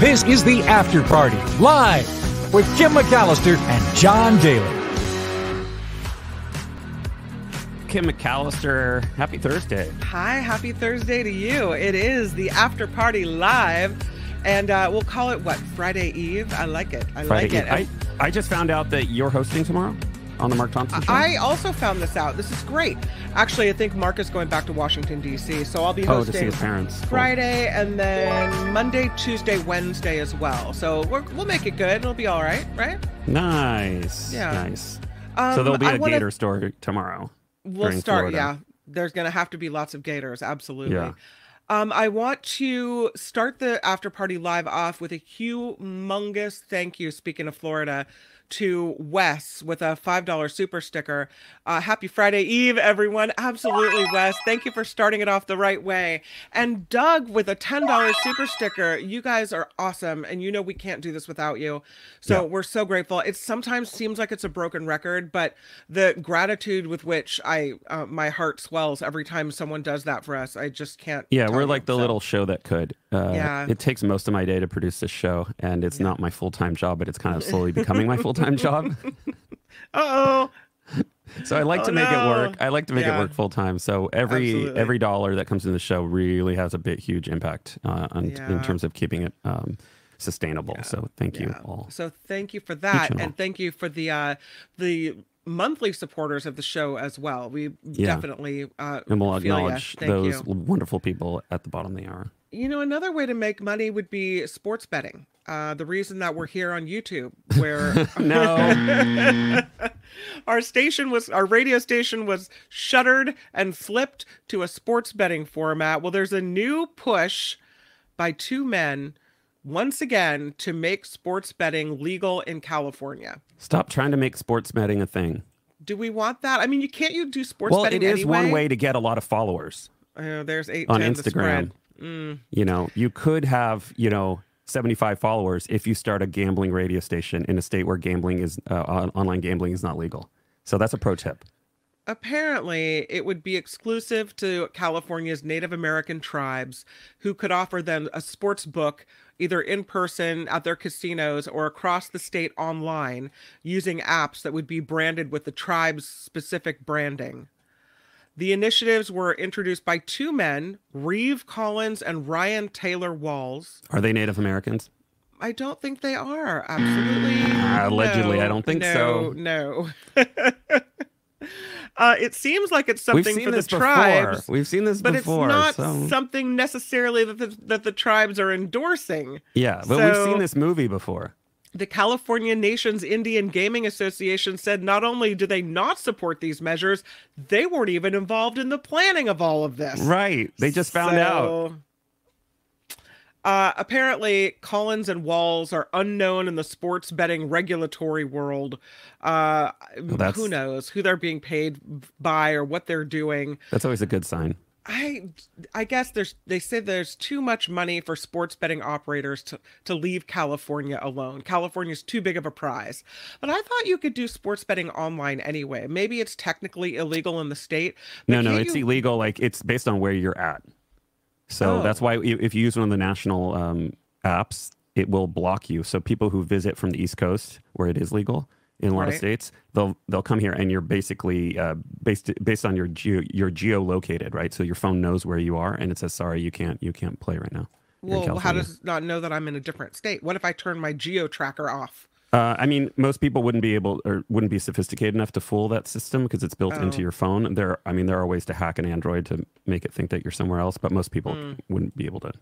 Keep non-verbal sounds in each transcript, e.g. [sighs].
This is the After Party, live with Kim McAllister and John Daly. Kim McAllister, happy Thursday. Hi, happy Thursday to you. It is the After Party live, and uh, we'll call it what Friday Eve. I like it. I Friday like it. I, I just found out that you're hosting tomorrow on the Mark Thompson show. I also found this out. This is great. Actually, I think Mark is going back to Washington D.C., so I'll be oh, to see hosting his parents. Cool. Friday and then Monday, Tuesday, Wednesday as well. So we're, we'll make it good. It'll be all right, right? Nice. Yeah. Nice. Um, so there'll be a wanna- Gator story tomorrow. We'll start. Florida. Yeah, there's going to have to be lots of gators. Absolutely. Yeah. Um, I want to start the after party live off with a humongous thank you. Speaking of Florida, to Wes with a five dollar super sticker. Uh, happy Friday Eve, everyone! Absolutely, Wes. Thank you for starting it off the right way. And Doug with a ten dollar super sticker. You guys are awesome, and you know we can't do this without you. So Yeah. we're so grateful. It sometimes seems like it's a broken record, but the gratitude with which I uh, my heart swells every time someone does that for us, I just can't. Yeah, we're you. like the So- little show that could. Uh, Yeah. It takes most of my day to produce this show, and it's not my full time job, but it's kind of slowly becoming my full time [laughs] job. Uh-oh. [laughs] So I like Oh, to make no. it work. I like to make Yeah. it work full time. So every Absolutely. every dollar that comes in the show really has a big, huge impact uh, on, Yeah. in terms of keeping it um, sustainable. So thank you Yeah. all. So thank you for that, and thank you for the uh, the monthly supporters of the show as well. We Yeah. definitely uh, And we'll acknowledge those you. wonderful people at the bottom of the hour. You know, another way to make money would be sports betting. Uh, the reason that we're here on YouTube, [laughs] where [laughs] No. [laughs] our station was, our radio station was shuttered and flipped to a sports betting format. Well, there's a new push by two men once again to make sports betting legal in California. Stop trying to make sports betting a thing. Do we want that? I mean, you can't you do sports Well, betting Well, it is one way to get a lot of followers Uh, there's eight on Instagram. Mm. You know, you could have, you know, 75 followers if you start a gambling radio station in a state where gambling is uh, online gambling is not legal. So that's a pro tip. Apparently, it would be exclusive to California's Native American tribes who could offer them a sports book either in person at their casinos or across the state online using apps that would be branded with the tribe's specific branding. The initiatives were introduced by two men, Reeve Collins and Ryan Taylor Walls. Are they Native Americans? I don't think they are. Absolutely. Allegedly, I don't think no, so. No. [laughs] uh, it seems like it's We've something seen for this the before. We've seen this but before. it's not so- something necessarily that the, that the tribes are endorsing. yeah, but we've seen this movie before. The California Nations Indian Gaming Association said not only do they not support these measures, they weren't even involved in the planning of all of this. Right. They just found out. Uh, apparently, Collins and Walls are unknown in the sports betting regulatory world. Uh, that's- who knows who they're being paid by or what they're doing. That's always a good sign. I, I guess there's. They say there's too much money for sports betting operators to to leave California alone. California's too big of a prize. But I thought you could do sports betting online anyway. Maybe it's technically illegal in the state. No, no, it's you- illegal. Like it's based on where you're at. So Oh. that's why if you use one of the national um, apps, it will block you. So people who visit from the East Coast, where it is legal in a lot of states, they'll they'll come here, and you're basically uh, based based on your geo you're geolocated, right? So your phone knows where you are, and it says, "Sorry, you can't you can't play right now." You're Well, how does it not know that I'm in a different state? What if I turn my geo tracker off? Uh, I mean, most people wouldn't be able or wouldn't be sophisticated enough to fool that system because it's built into Oh. your phone. There, I mean, there are ways to hack an Android to make it think that you're somewhere else, but most people Hmm. wouldn't be able to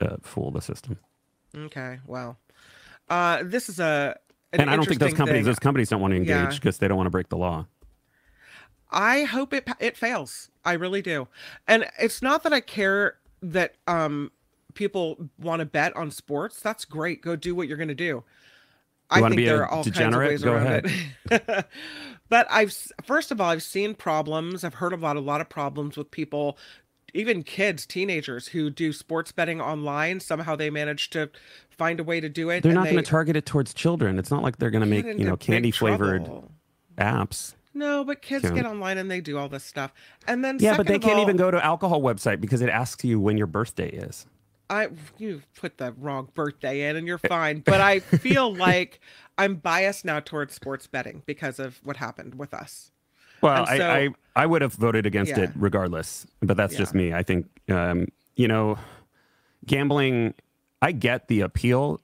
uh, fool the system. Okay, well, uh, this is a. An and I don't think those companies, thing. those companies don't want to engage Yeah. because they don't want to break the law. I hope it it fails. I really do. And it's not that I care that um people want to bet on sports. That's great. Go do what you're going to do. I think there are all degenerate? kinds of Go ways around it. [laughs] but I've first of all, I've seen problems. I've heard about a lot of problems with people even kids, teenagers who do sports betting online. Somehow they manage to find a way to do it. They're not going to target it towards children. It's not like they're going to make you know candy flavored trouble. apps. No, but kids Can't. get online and they do all this stuff. And then Yeah, but they can't all- even go to alcohol website because it asks you when your birthday is. I you put the wrong birthday in and you're eh. fine, but I [laughs] feel like I'm biased now towards sports betting because of what happened with us. Well, so- I, I I would have voted against Yeah. it regardless, but that's just me. I think um, you know, gambling. I get the appeal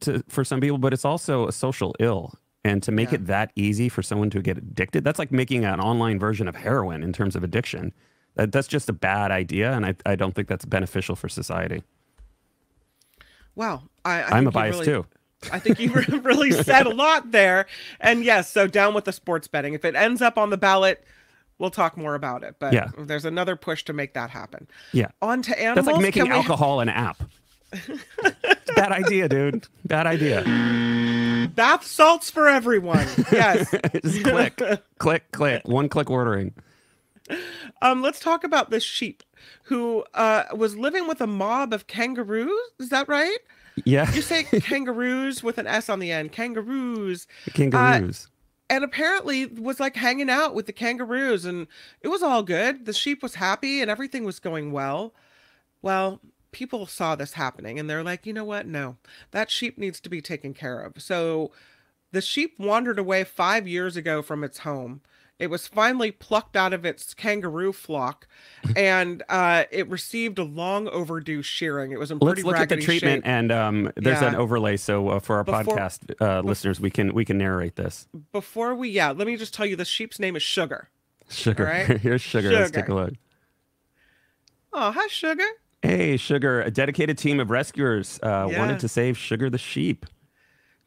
to for some people, but it's also a social ill. And to make Yeah. it that easy for someone to get addicted, that's like making an online version of heroin in terms of addiction. That, that's just a bad idea, and I, I don't think that's beneficial for society. Wow, I, I I'm think a bias really- too. I think you [laughs] really said a lot there. And yes, so down with the sports betting. If it ends up on the ballot, we'll talk more about it. But Yeah. there's another push to make that happen. Yeah. On to animals. That's like making Can we- alcohol an app. [laughs] Bad idea, dude. Bad idea. bath salts for everyone. Yes. [laughs] Just click, click, click. One click ordering. um, let's talk about this sheep who uh, was living with a mob of kangaroos. Is that right? Yeah. You say [laughs] kangaroos with an S on the end. Kangaroos. Kangaroos. and apparently was like hanging out with the kangaroos and it was all good the sheep was happy and everything was going well well people saw this happening and they're like you know what no that sheep needs to be taken care of so the sheep wandered away five years ago from its home it was finally plucked out of its kangaroo flock [laughs] and uh, it received a long overdue shearing it was in pretty Let's look at the treatment, shape. and um, there's an overlay. So uh, for our Before- podcast uh, listeners, we can we can narrate this. before we yeah let me just tell you the sheep's name is sugar Sugar. right. [laughs] Here's sugar. Let's take a look. oh hi sugar Hey, Sugar, a dedicated team of rescuers uh, Yeah. wanted to save Sugar the sheep.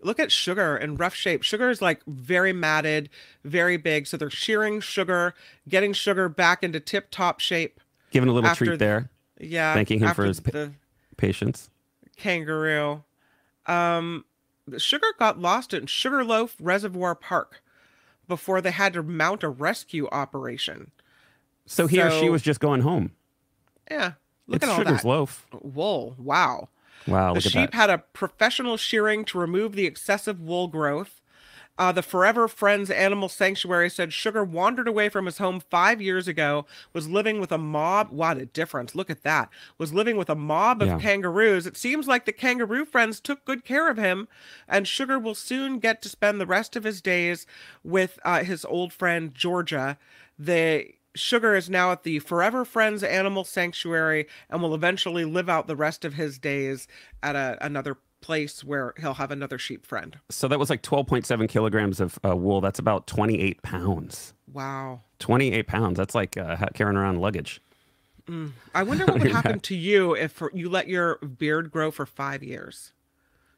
Look at sugar in rough shape sugar is like very matted very big so they're shearing sugar getting sugar back into tip top shape Giving a little treat th- there. yeah Thanking him for his pa- Patience. kangaroo um sugar got lost in sugarloaf reservoir park before they had to mount a rescue operation So he or she was just going home. yeah look it's at all that. Sugar's that loaf. wool wow Wow, the look at sheep had a professional shearing to remove the excessive wool growth. Uh, the Forever Friends Animal Sanctuary said Sugar wandered away from his home five years ago, was living with a mob. What a difference. Look at that. Was living with a mob of Yeah. kangaroos. It seems like the kangaroo friends took good care of him, and Sugar will soon get to spend the rest of his days with uh, his old friend Georgia. The Sugar is now at the Forever Friends Animal Sanctuary and will eventually live out the rest of his days at a, another place where he'll have another sheep friend. So that was like 12.7 kilograms of uh, wool. That's about 28 pounds. Wow. 28 pounds. That's like uh, carrying around luggage. I wonder what [laughs] would happen to you if you let your beard grow for five years.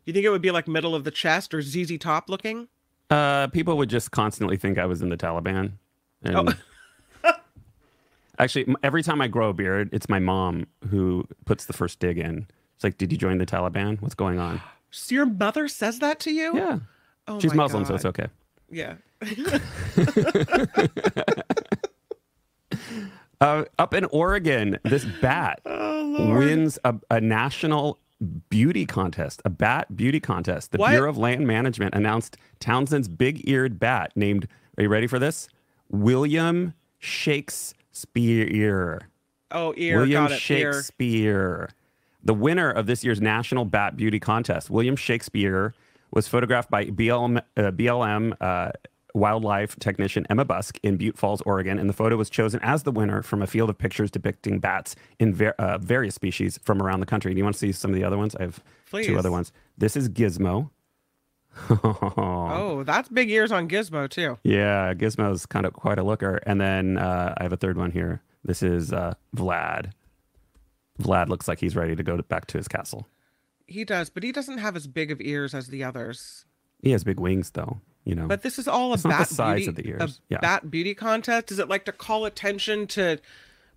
You think it would be like middle of the chest or ZZ Top looking? Uh, people would just constantly think I was in the Taliban. And Oh. Actually, every time I grow a beard, it's my mom who puts the first dig in. It's like, did you join the Taliban? What's going on? So your mother says that to you? Yeah. Oh She's Muslim, so it's okay. Yeah. [laughs] Uh, up in Oregon, this bat [laughs] Oh, wins a, a national beauty contest, a bat beauty contest. The What? Bureau of Land Management announced Townsend's big eared bat named, are you ready for this? William Shakespeare. Oh, ear. William got it. Ear. Shakespeare. The winner of this year's National Bat Beauty Contest, William Shakespeare, was photographed by BLM, uh, BLM uh, wildlife technician Emma Busk in Butte Falls, Oregon. And the photo was chosen as the winner from a field of pictures depicting bats in ver- uh, various species from around the country. Do you want to see some of the other ones? I have Please. two other ones. This is Gizmo. [laughs] Oh, that's big ears on Gizmo too. Yeah, Gizmo's kind of quite a looker. And then uh, I have a third one here. This is uh, Vlad. Vlad looks like he's ready to go to, back to his castle. He does, but he doesn't have as big of ears as the others. He has big wings, though. You know. But this is all a It's the bat size beauty, of the a ears. Yeah. bat beauty contest. Is it like to call attention to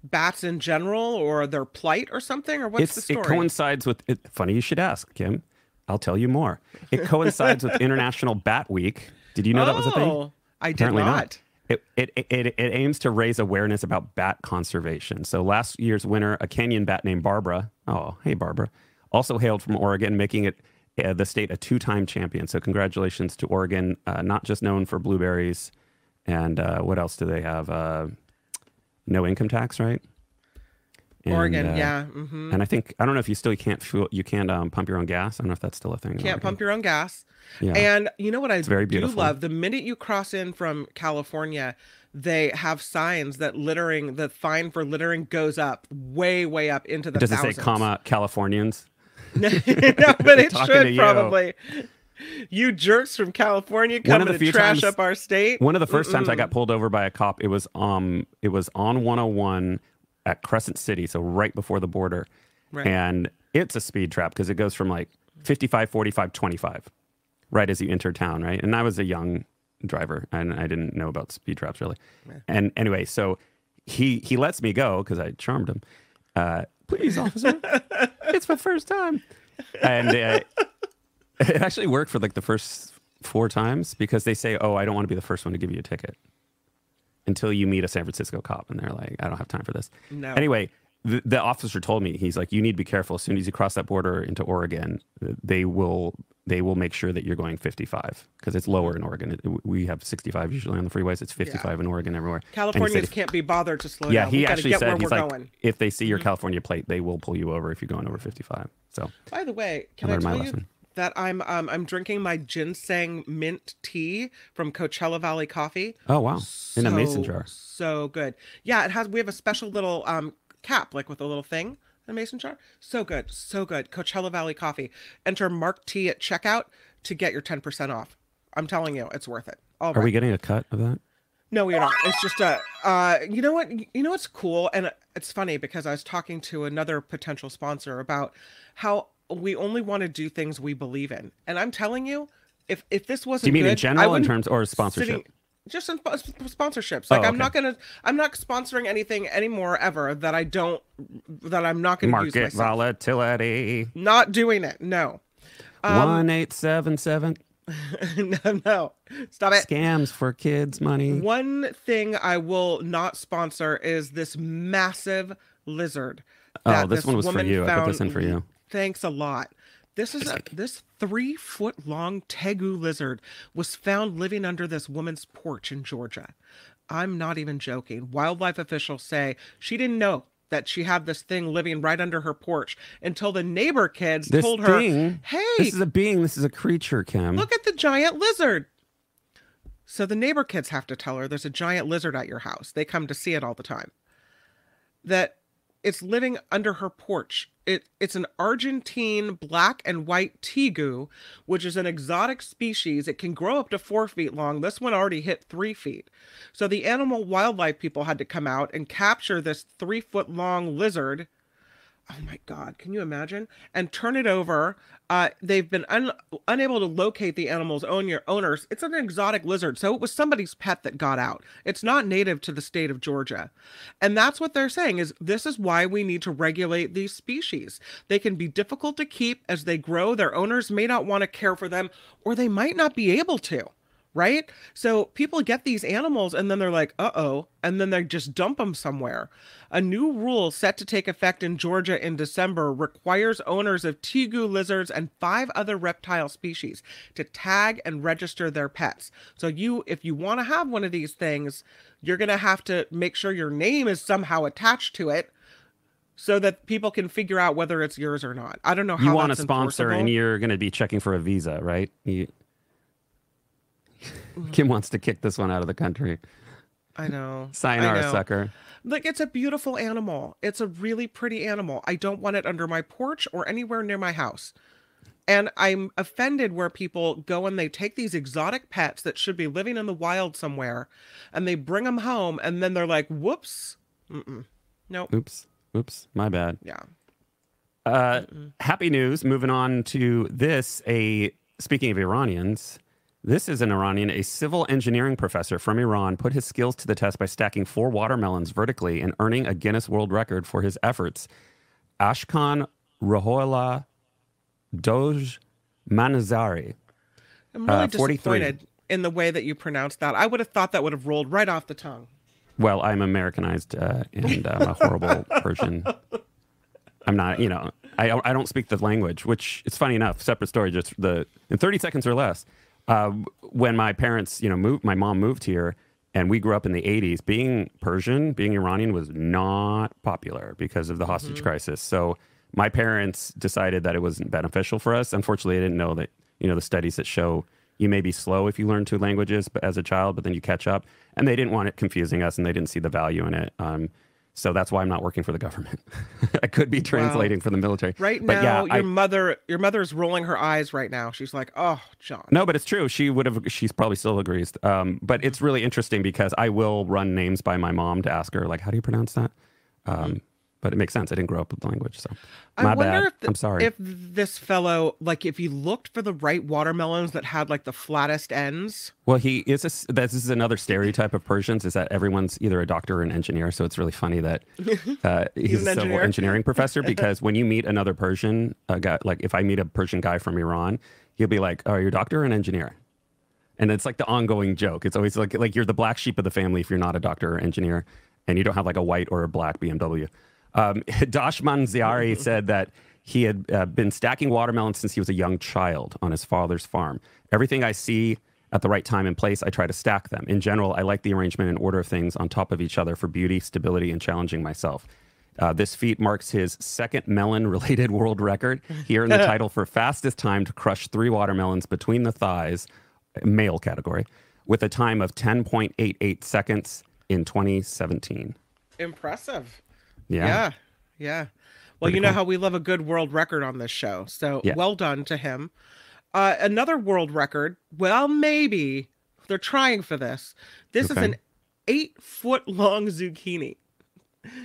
bats in general or their plight or something? Or what's it's the story? it coincides with. It, funny you should ask, Kim. I'll tell you more. It coincides with [laughs] International Bat Week. Did you know that was a thing? Oh, I did Apparently not. It, it, it, it, it aims to raise awareness about bat conservation. So last year's winner, a canyon bat named Barbara, oh, hey, Barbara, also hailed from Oregon, making it uh, the state a two-time champion. So congratulations to Oregon, uh, not just known for blueberries. And uh, what else do they have? Uh, no income tax, right? And, Oregon, uh, yeah. hmm And I think I don't know if you still you can't fuel, you can't um, pump your own gas. I don't know if that's still a thing. in Can't pump your own gas. Yeah. And you know what I very do beautiful. love? The minute you cross in from California, they have signs that littering, the fine for littering goes up way, way up into the Does it say comma Californians? [laughs] no, [laughs] but it should you. probably. You jerks from California coming to trash times- up our state. One of the first times I got pulled over by a cop, it was um it was on 101 at Crescent City, so right before the border. Right. And it's a speed trap because it goes from like 55, 45, 25 right as you enter town, right? And I was a young driver and I didn't know about speed traps really. And anyway, so he he lets me go because I charmed him. Uh, please, officer, [laughs] it's my first time. And uh, it actually worked for like the first four times because they say, "Oh, I don't want to be the first one to give you a ticket." Until you meet a San Francisco cop, and they're like, "I don't have time for this." No. Anyway, the, the officer told me he's like, "You need to be careful. As soon as you cross that border into Oregon, they will they will make sure that you're going 55 because it's lower in Oregon. It, we have 65 usually on the freeways. It's 55 in Oregon everywhere. Said Californians can't be bothered to slow yeah, down. he got to actually get said he's like, going. if they see your Mm-hmm. California plate, they will pull you over if you're going over 55. So By the way, can I, learned my tell you lesson. That I'm um, I'm drinking my ginseng mint tea from Coachella Valley Coffee. Oh wow, in a mason jar. So good. Yeah, it has. We have a special little um cap, like with a little thing, in a mason jar. So good, so good. Coachella Valley Coffee. Enter Mark T at checkout to get your ten percent off. I'm telling you, it's worth it. All Are right. we getting a cut of that? No, you're not. It's just a. Uh, you know what? You know what's cool, and it's funny because I was talking to another potential sponsor about how we only want to do things we believe in, and I'm telling you, if if this wasn't Do you mean good, in general, in terms, or sponsorship? sitting- just in sp- sp- sponsorships. Like Oh, I'm not gonna, I'm not sponsoring anything anymore ever that I don't, that I'm not gonna use Market myself. volatility. Not doing it. No, Um, One eight seven seven [laughs] no, no. Stop it. scams for kids' money. One thing I will not sponsor is this massive lizard. Oh, that this one was for you. I put this in for you. Thanks a lot. This is a, this three foot long tegu lizard was found living under this woman's porch in Georgia. I'm not even joking. Wildlife officials say she didn't know that she had this thing living right under her porch until the neighbor kids This told her, thing. "Hey, This is a being. This is a creature, Kim. Look at the giant lizard. So the neighbor kids have to tell her there's a giant lizard at your house. They come to see it all the time. That it's living under her porch. It it's an Argentine black and white tegu, which is an exotic species. It can grow up to four feet long. This one already hit three feet. So the animal wildlife people had to come out and capture this three foot long lizard oh my god can you imagine? And turn it over uh, they've been un- unable to locate the animal's own- your owners. It's an exotic lizard so it was somebody's pet that got out. It's not native to the state of georgia. And that's what they're saying is this is why we need to regulate these species. They can be difficult to keep as they grow. Their owners may not want to care for them or they might not be able to right? So people get these animals and then they're like, uh oh, and then they just dump them somewhere. A new rule set to take effect in Georgia in December requires owners of tegu lizards and five other reptile species to tag and register their pets. So you, if you want to have one of these things, you're going to have to make sure your name is somehow attached to it. So that people can figure out whether it's yours or not. I don't know how you want a sponsor, and you're going to be checking for a visa, right? You... [laughs] Kim wants to kick this one out of the country. I know. I Sayonara, know. sucker. Like it's a beautiful animal. It's a really pretty animal. I don't want it under my porch or anywhere near my house. And I'm offended where people go and they take these exotic pets that should be living in the wild somewhere and they bring them home and then they're like, whoops. Mm-mm. Nope. Oops. Oops. My bad. Yeah. Uh, happy news. Moving on to this. A speaking of Iranians, this is an Iranian, a civil engineering professor from Iran, put his skills to the test by stacking four watermelons vertically and earning a Guinness World Record for his efforts. Ashkan Rohola Doj Manazari. I'm really Uh, 43. disappointed in the way that you pronounced that. I would have thought that would have rolled right off the tongue. Well, I'm Americanized uh, and I'm a horrible [laughs] Persian. I'm not, you know, I, I don't speak the language, which it's funny enough, separate story, just the, in 30 seconds or less. Uh, when my parents, you know, moved, my mom moved here, And we grew up in the 80s. Being Persian, being Iranian was not popular because of the hostage crisis. So my parents decided that it wasn't beneficial for us. Unfortunately, I didn't know that, you know, the studies that show you may be slow if you learn two languages but as a child, but then you catch up. And they didn't want it confusing us and they didn't see the value in it. Um, so that's why I'm not working for the government. [laughs] I could be translating for the military. Right but now, yeah, your I, mother, your mother's rolling her eyes right now. She's like, "Oh, John." No, but it's true. She would have. She's probably still agrees. Um, but it's really interesting because I will run names by my mom to ask her, like, how do you pronounce that? Um, but it makes sense. I didn't grow up with the language, so my I wonder bad. if th- I'm sorry. if this fellow, like, if you looked for the right watermelons that had like the flattest ends. well, he is. A, this is another stereotype of Persians is that everyone's either a doctor or an engineer. So it's really funny that [laughs] uh, he's, an a civil engineer. engineering [laughs] professor because when you meet another Persian, guy, like if I meet a Persian guy from Iran, he'll be like, "Oh, you're a doctor or an engineer?" And it's like the ongoing joke. It's always like like you're the black sheep of the family if you're not a doctor or engineer, and you don't have like a white or a black BMW. Um, [laughs] Dashman Ziari [laughs] said that he had uh, been stacking watermelons since he was a young child on his father's farm. Everything I see at the right time and place, I try to stack them. In general, I like the arrangement and order of things on top of each other for beauty, stability, and challenging myself. Uh, this feat marks his second melon related [laughs] world record. He earned the title for fastest time to crush three watermelons between the thighs, male category, with a time of 10.88 seconds in 2017. Impressive. Yeah. Yeah. Yeah. Well, Pretty you know cool. how we love a good world record on this show. So Yeah. well done to him. Uh, another world record. Well, maybe they're trying for this. This is an eight foot long zucchini.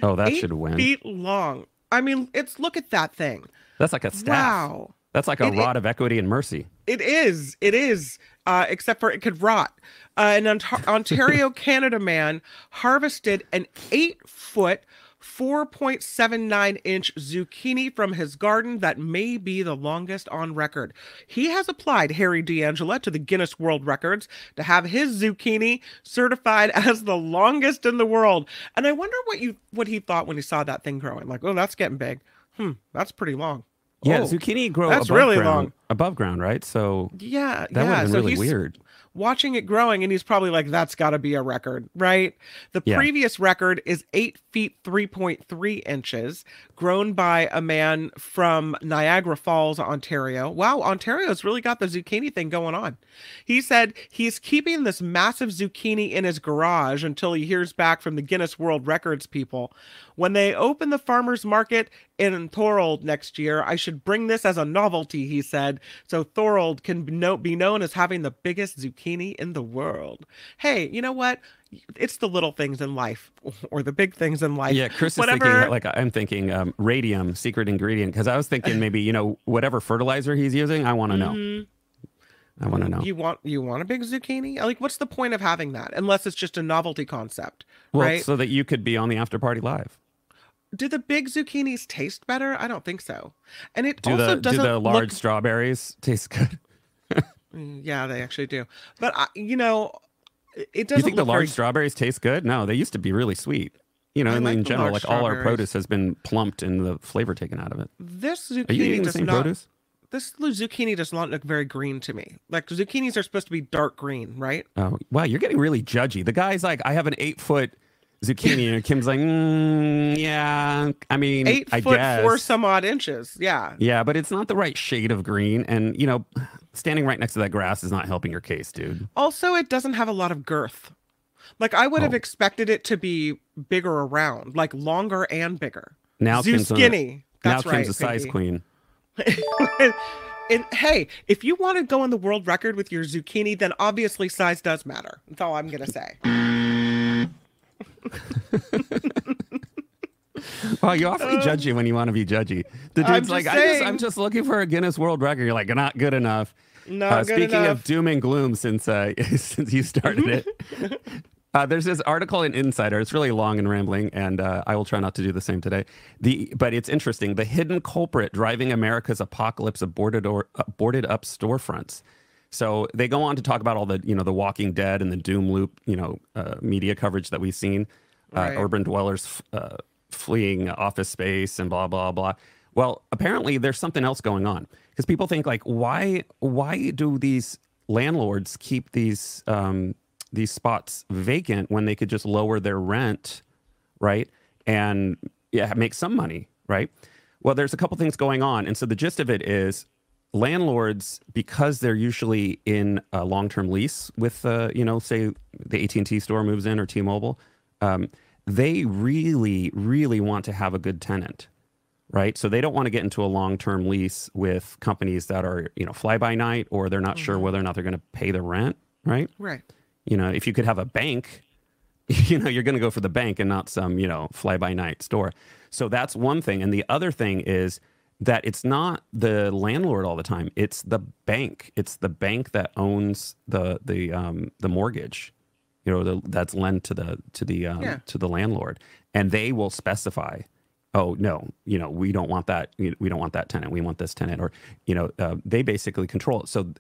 Oh, that eight should win. feet long. I mean, it's look at that thing. That's like a staff. Wow. That's like a It- it- rod of equity and mercy. It is. It is. Uh, except for it could rot. Uh, an Ont- [laughs] Ontario, Canada man harvested an eight foot, 4.79 inch zucchini from his garden that may be the longest on record. He has applied Harry D'Angela to the Guinness World Records to have his zucchini certified [laughs] as the longest in the world. And I wonder what you what he thought when he saw that thing growing. Like, oh, that's getting big. Hmm, that's pretty long. Yeah, Oh, zucchini grow that's above really ground, long. above ground, right? So Yeah, that would yeah. have been so really weird. Watching it growing and he's probably like that's got to be a record right? The Yeah. previous record is 8 feet 3.3 inches grown by a man from niagara falls ontario. Wow ontario's really got the zucchini thing going on. He said he's keeping this massive zucchini in his garage until he hears back from the guinness world records people when they open the farmers market in Thorold next year, I should bring this as a novelty, he said, so Thorold can be, known as having the biggest zucchini in the world. Hey, you know what? It's the little things in life, [laughs] or the big things in life. Yeah, Chris is Whatever. thinking like I'm thinking um, radium, secret ingredient, because I was thinking [laughs] maybe you know whatever fertilizer he's using. I want to know. I want to know. Mm-hmm. You want you want a big zucchini? Like, what's the point of having that? Unless it's just a novelty concept, well, right? so that you could be on the after party live. Do the big zucchinis taste better? I don't think so. And it Do also the do doesn't the large look strawberries taste good? [laughs] Mm, Yeah, they actually do. But I, you know, it- doesn't you think the large very strawberries taste good? No, they used to be really sweet. You know, I and like in general, like all our produce has been plumped and the flavor taken out of it. This Are you zucchini eating the does same not. produce? This zucchini does not look very green to me. Like zucchinis are supposed to be dark green, right? Oh, wow, you're getting really judgy. The guy's like, I have an eight foot zucchini, and Kim's like, mm, yeah, I mean, Eight I foot guess. four some odd inches. Yeah. Yeah, but it's not the right shade of green, and you know, standing right next to that grass is not helping your case, dude. Also, it doesn't have a lot of girth. Like I would have Oh. expected it to be bigger around, like longer and bigger. Now Kim's a- Zucchini. That's now right. Kim's a size Pinky. queen. [laughs] and hey, if you want to go on the world record with your zucchini, then obviously size does matter. That's all I'm gonna say. [laughs] Wow, you're awfully judgy when you want to be judgy. The I'm dude's like, just I just, I'm just looking for a Guinness World Record. You're like, not good enough. Not Uh, good speaking enough. of doom and gloom, since uh, [laughs] since you started it, [laughs] uh, there's this article in Insider. It's really long and rambling, and uh, I will try not to do the same today. The but it's interesting. The hidden culprit driving America's apocalypse of boarded or uh, boarded up storefronts. So they go on to talk about all the you know the Walking Dead and the doom loop you know uh, media coverage that we've seen, uh, urban dwellers uh, fleeing office space and blah blah blah. Well, apparently there's something else going on because people think like why why do these landlords keep these um, these spots vacant when they could just lower their rent, right? And yeah, make some money, right? Well, there's a couple things going on. And so the gist of it is landlords, because they're usually in a long-term lease with, uh, you know, say the AT&T store moves in or T-Mobile, um, they really, really want to have a good tenant, right? So they don't want to get into a long-term lease with companies that are, you know, fly-by-night or they're not mm-hmm. sure whether or not they're going to pay the rent, right? Right. You know, if you could have a bank, [laughs] you know, you're going to go for the bank and not some, you know, fly-by-night store. So that's one thing. And the other thing is that it's not the landlord all the time. It's the bank. It's the bank that owns the the um, the mortgage. You know, the, that's lent to the to the um, yeah. to the landlord, and they will specify. Oh no, you know we don't want that. We don't want that tenant. We want this tenant, or you know, uh, they basically control it. So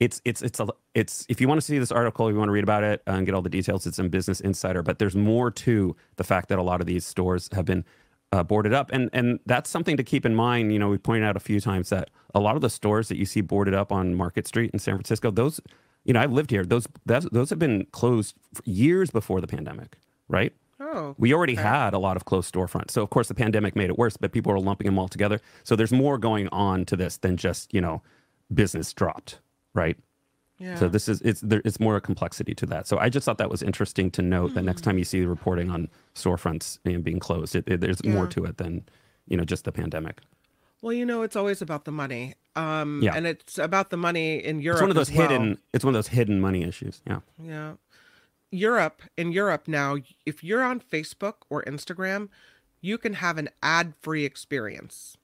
it's it's it's a it's if you want to see this article, you want to read about it and get all the details. It's in Business Insider, but there's more to the fact that a lot of these stores have been uh, boarded up, and and that's something to keep in mind. You know, we pointed out a few times that a lot of the stores that you see boarded up on Market Street in San Francisco, those, you know, I've lived here. Those those have been closed years before the pandemic, right? Oh, we already okay. had a lot of closed storefronts. So of course the pandemic made it worse, but people are lumping them all together. So there's more going on to this than just you know business dropped, right? Yeah. So this is it's there, it's more a complexity to that. So I just thought that was interesting to note mm. that next time you see the reporting on storefronts you know, being closed, it, it, there's yeah. more to it than you know just the pandemic. Well, you know, it's always about the money. Um, yeah. and it's about the money in Europe. It's one of those well. hidden. It's one of those hidden money issues. Yeah. Yeah. Europe in Europe now, if you're on Facebook or Instagram, you can have an ad-free experience.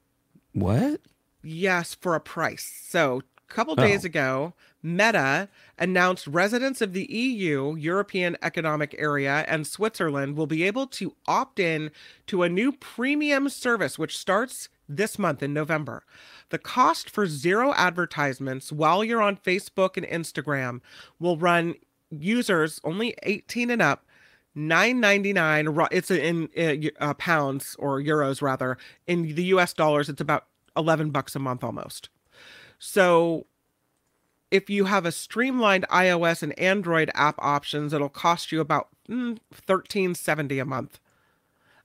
What? Yes, for a price. So a couple oh. days ago, Meta announced residents of the EU, European Economic Area, and Switzerland will be able to opt in to a new premium service which starts this month in November. The cost for zero advertisements while you're on Facebook and Instagram will run users only 18 and up 9.99 it's in uh, pounds or euros rather in the US dollars it's about 11 bucks a month almost so if you have a streamlined iOS and Android app options, it'll cost you about mm, 13.70 a month.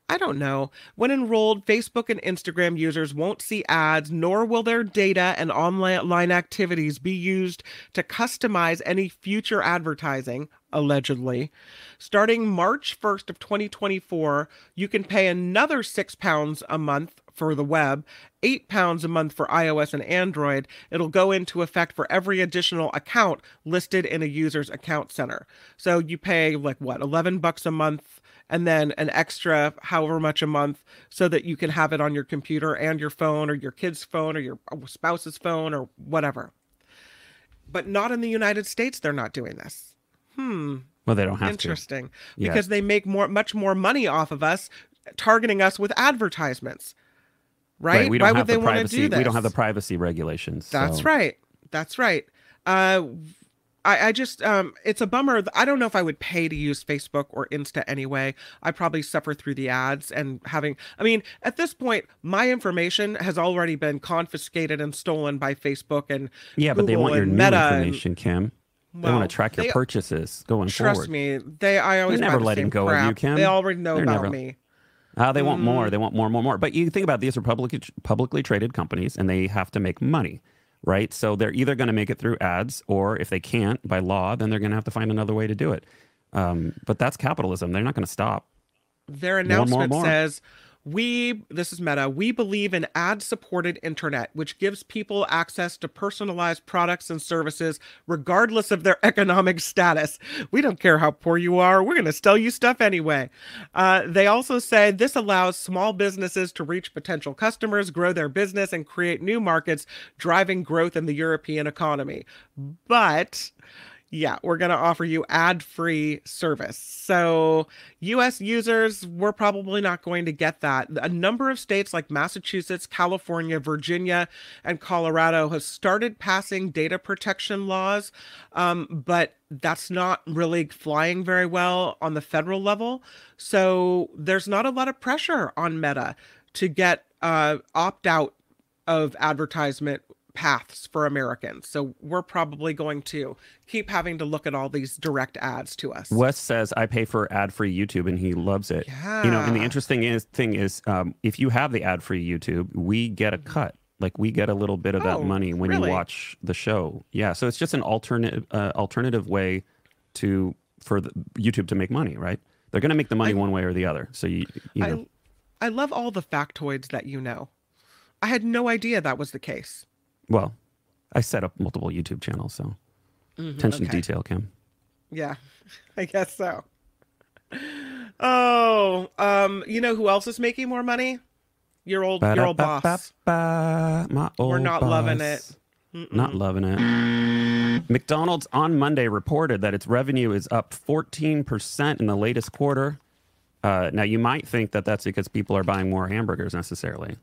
I don't know. When enrolled, Facebook and Instagram users won't see ads, nor will their data and online activities be used to customize any future advertising, allegedly. Starting March 1st of 2024, you can pay another 6 pounds a month for the web, eight pounds a month for iOS and Android. It'll go into effect for every additional account listed in a user's account center. So you pay like what, 11 bucks a month and then an extra however much a month so that you can have it on your computer and your phone or your kid's phone or your spouse's phone or whatever. But not in the United States, they're not doing this. Hmm. Well, they don't have Interesting. to. Interesting. Because they make more much more money off of us targeting us with advertisements right? right. We don't Why have would the they privacy, want to do this? We don't have the privacy regulations. That's right. That's right. Uh, I, I just um, it's a bummer. I don't know if I would pay to use Facebook or Insta anyway. I probably suffer through the ads and having. I mean, at this point, my information has already been confiscated and stolen by Facebook and yeah, Google but they want your new information, and, Kim. They want to track your they, purchases going trust forward. Trust me, they. I always They're never letting go crap. of you, Kim. They already know They're about never... me. Uh, they want more. Mm. They want more, more, more. But you think about it, these are publicly publicly traded companies, and they have to make money, right? So they're either going to make it through ads, or if they can't by law, then they're going to have to find another way to do it. Um, but that's capitalism. They're not going to stop. Their announcement more, more, more. says we, this is Meta, we believe in ad supported internet, which gives people access to personalized products and services regardless of their [laughs] economic status. We don't care how poor you are, we're going to sell you stuff anyway. Uh, they also say this allows small businesses to reach potential customers, grow their business, and create new markets, driving growth in the European economy. But yeah, we're going to offer you ad free service. So, US users, we're probably not going to get that. A number of states like Massachusetts, California, Virginia, and Colorado have started passing data protection laws, um, but that's not really flying very well on the federal level. So, there's not a lot of pressure on Meta to get uh, opt out of advertisement paths for Americans. So we're probably going to keep having to look at all these direct ads to us. Wes says I pay for ad-free YouTube and he loves it. Yeah. You know, and the interesting is thing is, um, if you have the ad-free YouTube, we get a cut. Like we get a little bit of that Oh, money when really? you watch the show. Yeah, so it's just an alternative uh, alternative way to for the, YouTube to make money, right? They're going to make the money one way or the other. So you, you know, I I love all the factoids that you know. I had no idea that was the case. Well, I set up multiple YouTube channels, so attention to detail, Kim. Yeah, [laughs] I guess so. Oh, um, you know who else is making more money? Your old your old boss. Old We're not loving boss. it. Not loving it. McDonald's on Monday reported that its revenue is up 14% in the latest quarter. Uh, now, you might think that that's because people are buying more hamburgers necessarily.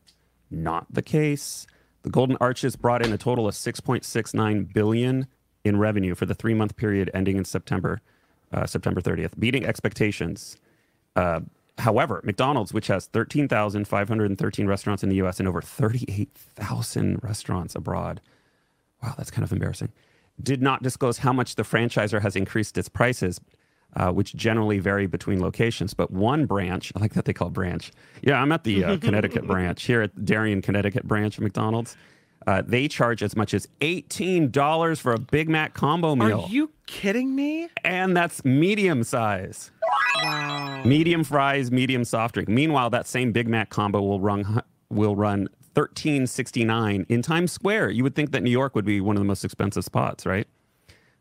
Not the case. The Golden Arches brought in a total of 6.69 billion in revenue for the three-month period ending in September, uh, September 30th, beating expectations. Uh, however, McDonald's, which has 13,513 restaurants in the U.S. and over 38,000 restaurants abroad, wow, that's kind of embarrassing, did not disclose how much the franchisor has increased its prices, uh, which generally vary between locations. But one branch, I like that they call it branch. Yeah, I'm at the uh, [laughs] Connecticut branch here at Darien, Connecticut branch of McDonald's. Uh, they charge as much as $18 for a Big Mac combo meal. Are you kidding me? and that's medium size. Wow. Medium fries, medium soft drink. Meanwhile, that same Big Mac combo will run will run thirteen sixty nine in Times Square. You would think that New York would be one of the most expensive spots, right?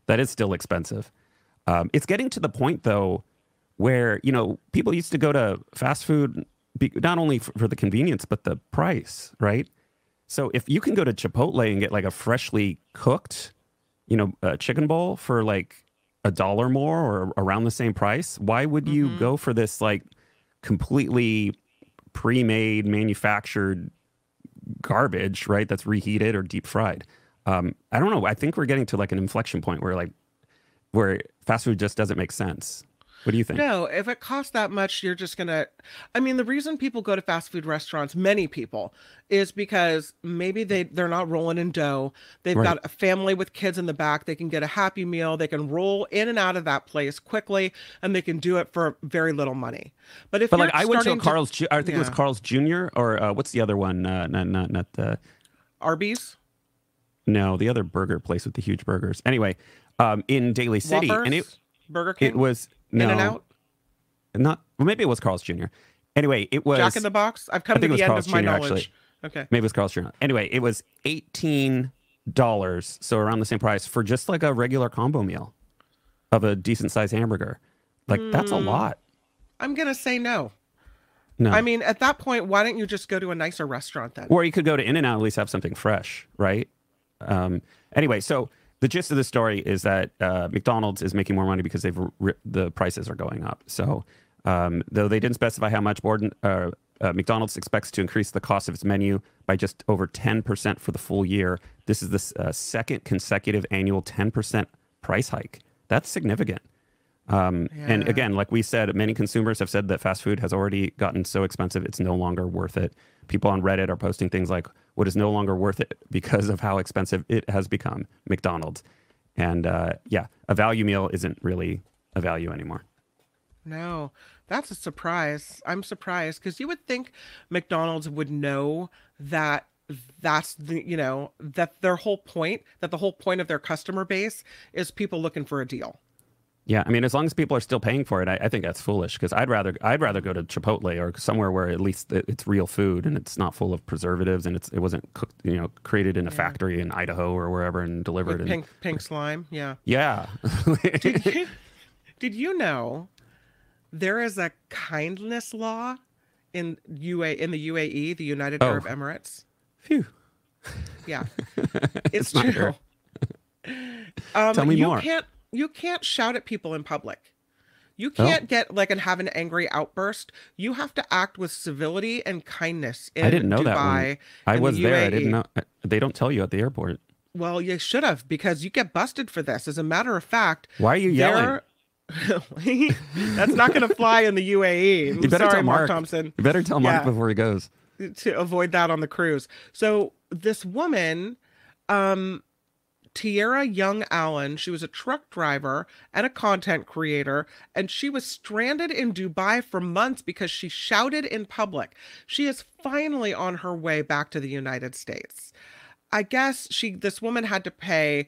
That is still expensive. Um, it's getting to the point though where you know people used to go to fast food be, not only for, for the convenience but the price, right? So if you can go to Chipotle and get like a freshly cooked, you know, uh, chicken bowl for like a dollar more or around the same price, why would you go for this like completely pre-made, manufactured garbage, right? That's reheated or deep fried. Um, I don't know. I think we're getting to like an inflection point where like where fast food just doesn't make sense. What do you think? No, if it costs that much, you're just gonna. I mean, the reason people go to fast food restaurants, many people, is because maybe they they're not rolling in dough. They've Right. got a family with kids in the back. They can get a happy meal. They can roll in and out of that place quickly, and they can do it for very little money. But if But you're like I went to Carl's, Ju- I think it was Carl's Jr. or uh, what's the other one? Uh, not not not the Arby's, no, the other burger place with the huge burgers. Anyway, um, in Daly City, Whoppers, and it Burger King, it was no, In and Out, not well, maybe it was Carl's Jr. Anyway, it was Jack in the Box. I've come to the end Carl's of my Jr. knowledge. actually. Okay. Maybe it was Carl's Jr. Anyway, it was eighteen dollars, so around the same price for just like a regular combo meal of a decent sized hamburger. Like that's a Hmm. lot. I'm gonna say no. No, I mean, at that point, why don't you just go to a nicer restaurant then? or you could go to In and Out at least have something fresh, right? Um, anyway, so the gist of the story is that uh, McDonald's is making more money because they've ri the prices are going up. So um, though they didn't specify how much, Borden, uh, uh, McDonald's expects to increase the cost of its menu by just over 10% for the full year. This is the uh, second consecutive annual 10% price hike. That's significant. Um, And again, like we said, many consumers have said that fast food has already gotten so expensive it's no longer worth it. People on Reddit are posting things like, "What is no longer worth it because of how expensive it has become." McDonald's, and uh, yeah, a value meal isn't really a value anymore. No, that's a surprise. I'm surprised because you would think McDonald's would know that that's the, you know, that their whole point, that the whole point of their customer base is people looking for a deal. Yeah, I mean, as long as people are still paying for it, I, I think that's foolish because I'd rather I'd rather go to Chipotle or somewhere where at least it's real food and it's not full of preservatives and it's it wasn't cooked, you know, created in a factory in Idaho or wherever and delivered. With and, pink pink slime. Yeah. yeah, Did [laughs] you, did you know there is a kindness law in UA in the UAE, the United Oh. Arab Emirates? Phew. Yeah. [laughs] It's not true. Um, Tell me you more. can't you can't shout at people in public. You Oh. can't get like and have an angry outburst. You have to act with civility and kindness in I didn't know Dubai. that one. I was the there. I didn't know. They don't tell you at the airport. Well, you should have because you get busted for this. As a matter of fact, Why are you yelling? [laughs] That's not going to fly in the UAE. [laughs] I'm You better sorry, tell Mark Mark. Thompson. You better tell Mark Yeah. before he goes. to avoid that on the cruise. So this woman Um, Tierra Young Allen, she was a truck driver and a content creator, and she was stranded in Dubai for months because she shouted in public. She is finally on her way back to the United States. I guess she this woman had to pay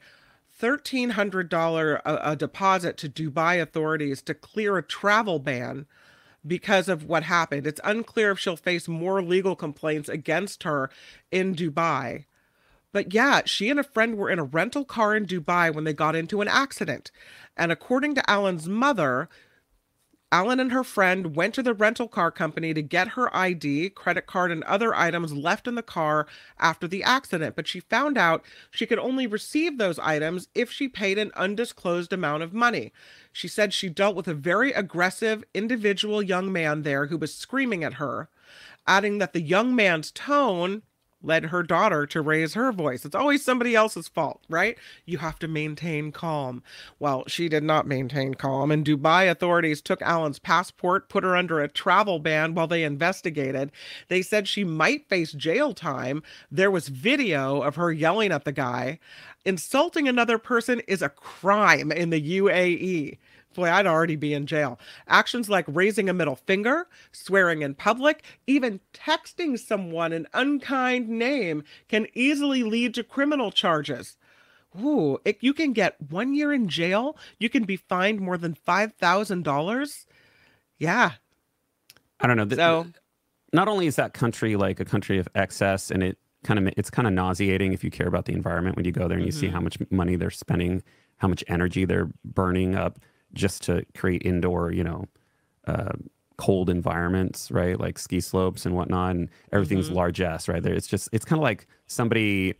$1300 a, a deposit to Dubai authorities to clear a travel ban because of what happened. It's unclear if she'll face more legal complaints against her in Dubai. But yeah, she and a friend were in a rental car in Dubai when they got into an accident. And according to Allen's mother, Allen and her friend went to the rental car company to get her ID, credit card, and other items left in the car after the accident. But she found out she could only receive those items if she paid an undisclosed amount of money. She said she dealt with a very aggressive individual young man there who was screaming at her, adding that the young man's tone led her daughter to raise her voice. It's always somebody else's fault, right? You have to maintain calm. Well, she did not maintain calm, and Dubai authorities took Allen's passport, put her under a travel ban while they investigated. They said she might face jail time. There was video of her yelling at the guy. Insulting another person is a crime in the UAE. Boy, I'd already be in jail. Actions like raising a middle finger, swearing in public, even texting someone an unkind name can easily lead to criminal charges. Ooh, it, you can get one year in jail. You can be fined more than $5,000. Yeah. I don't know. So, not only is that country like a country of excess and it kind of it's kind of nauseating if you care about the environment when you go there and you see Mhm. how much money they're spending how much energy they're burning up just to create indoor you know uh, cold environments right like ski slopes and whatnot and everything's Mhm. largesse right there it's just it's kind of like somebody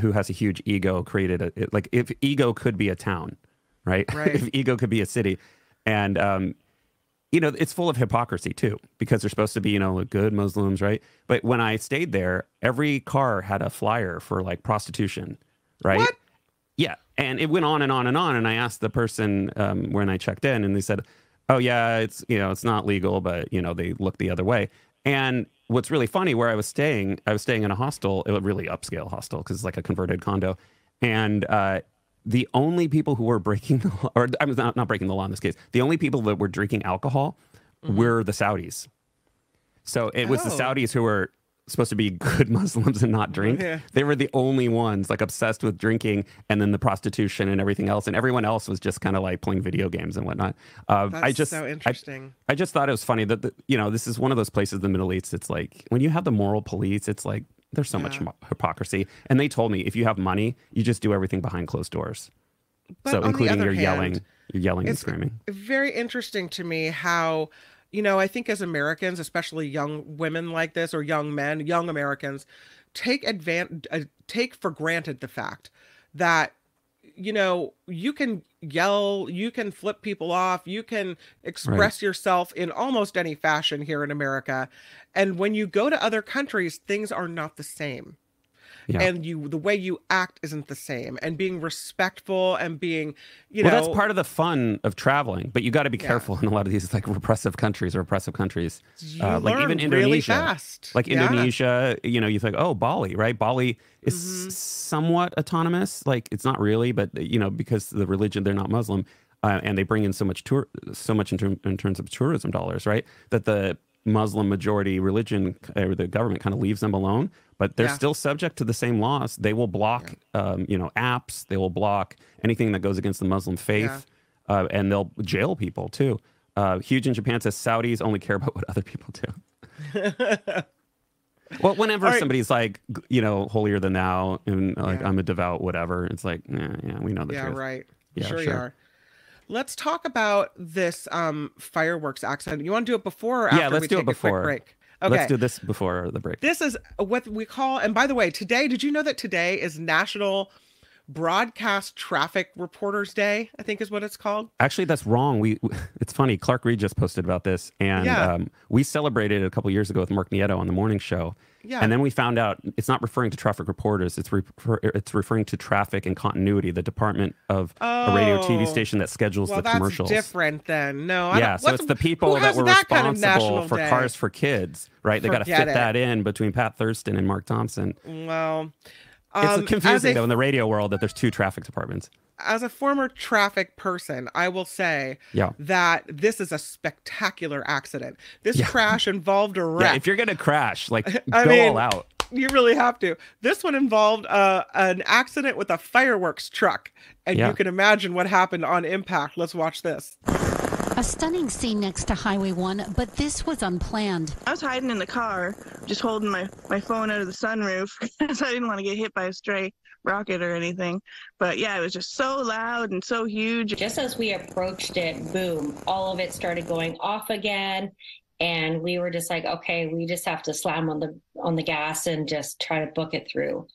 who has a huge ego created a it, like if ego could be a town right, [laughs] Right. if ego could be a city and um you know, it's full of hypocrisy too, because they're supposed to be, you know, good Muslims, right? But when I stayed there, every car had a flyer for like prostitution, right? What? Yeah. And it went on and on and on. And I asked the person um, when I checked in, and they said, oh, yeah, it's, you know, it's not legal, but, you know, they look the other way. And what's really funny, where I was staying, I was staying in a hostel, a really upscale hostel, because it's like a converted condo. And uh, the only people who were breaking the law, or I was not, not breaking the law in this case, the only people that were drinking alcohol were the Saudis. So it was the Oh. Saudis who were supposed to be good [laughs] Muslims and not drink. Yeah. They were the only ones like obsessed with drinking and then the prostitution and everything else. And everyone else was just kind of like playing video games and whatnot. Uh, that's I just, so interesting. I just thought it was funny that, the, you know, this is one of those places in the Middle East. It's like when you have the moral police, it's like there's so much Yeah. mo- hypocrisy. And they told me if you have money, you just do everything behind closed doors. But so including your hand, yelling, you're yelling and screaming. very interesting to me how you know i think as americans especially young women like this or young men young americans take advan- uh, take for granted the fact that you know you can yell you can flip people off you can express yourself in almost any fashion here in america. And when you go to other countries things are not the same Yeah. and you the way you act isn't the same and being respectful and being you well, know that's part of the fun of traveling, but you got to be Yeah. careful in a lot of these like repressive countries or oppressive countries. uh, like even really Indonesia. fast Like Yeah. Indonesia, you know, you think, oh, Bali, right? Bali is Mhm. somewhat autonomous. Like it's not really, but you know, because the religion, they're not Muslim, uh, and they bring in so much tour, so much in, term, in terms of tourism dollars, right? That the Muslim majority religion or the government kind of leaves them alone, but they're Yeah. still subject to the same laws. They will block, um, you know, apps. They will block anything that goes against the Muslim faith, uh, and they'll jail people too. Uh, huge in Japan says Saudis only care about [laughs] what other people do. [laughs] Well, whenever right. somebody's like, you know, holier than thou, and like Yeah. I'm a devout, whatever, it's like, yeah, yeah, we know the yeah, truth. right. Yeah, sure, you are. Let's talk about this um fireworks accident. You want to do it before or after Yeah, let's we do it take a before. quick break? Okay. Let's do this before the break. This is what we call, and by the way, today, did you know that today is National Broadcast Traffic Reporters Day? I think is what it's called. Actually, that's wrong. We, [laughs] it's funny. Clark Reed just posted about this, and Yeah. um, we celebrated it a couple years ago with Mark Nieto on the morning show. Yeah. And then we found out it's not referring to traffic reporters. It's refer, it's referring to traffic and continuity, the department of a radio TV Oh. station that schedules well, the that's commercials. different then. No, I yeah, so it's the people that were that kind of responsible for day? Cars for Kids, right? They got to fit it. that in between Pat Thurston and Mark Thompson. Well, Um, it's confusing a, though in the radio world that there's two traffic departments. As a former traffic person, I will say Yeah. that this is a spectacular accident. This Yeah. crash involved a wreck. Yeah, if you're gonna crash, like [laughs] I go mean- all out. you really have to. This one involved uh, an accident with a fireworks truck, and you can imagine what happened on impact. Let's watch this. A stunning scene next to Highway 1, but this was unplanned. I was hiding in the car, just holding my, my phone out of the sunroof [laughs] because I didn't want to get hit by a stray rocket or anything. But yeah, it was just so loud and so huge. Just as we approached it, boom, all of it started going off again. And we were just like, okay, we just have to slam on the on the gas and just try to book it through.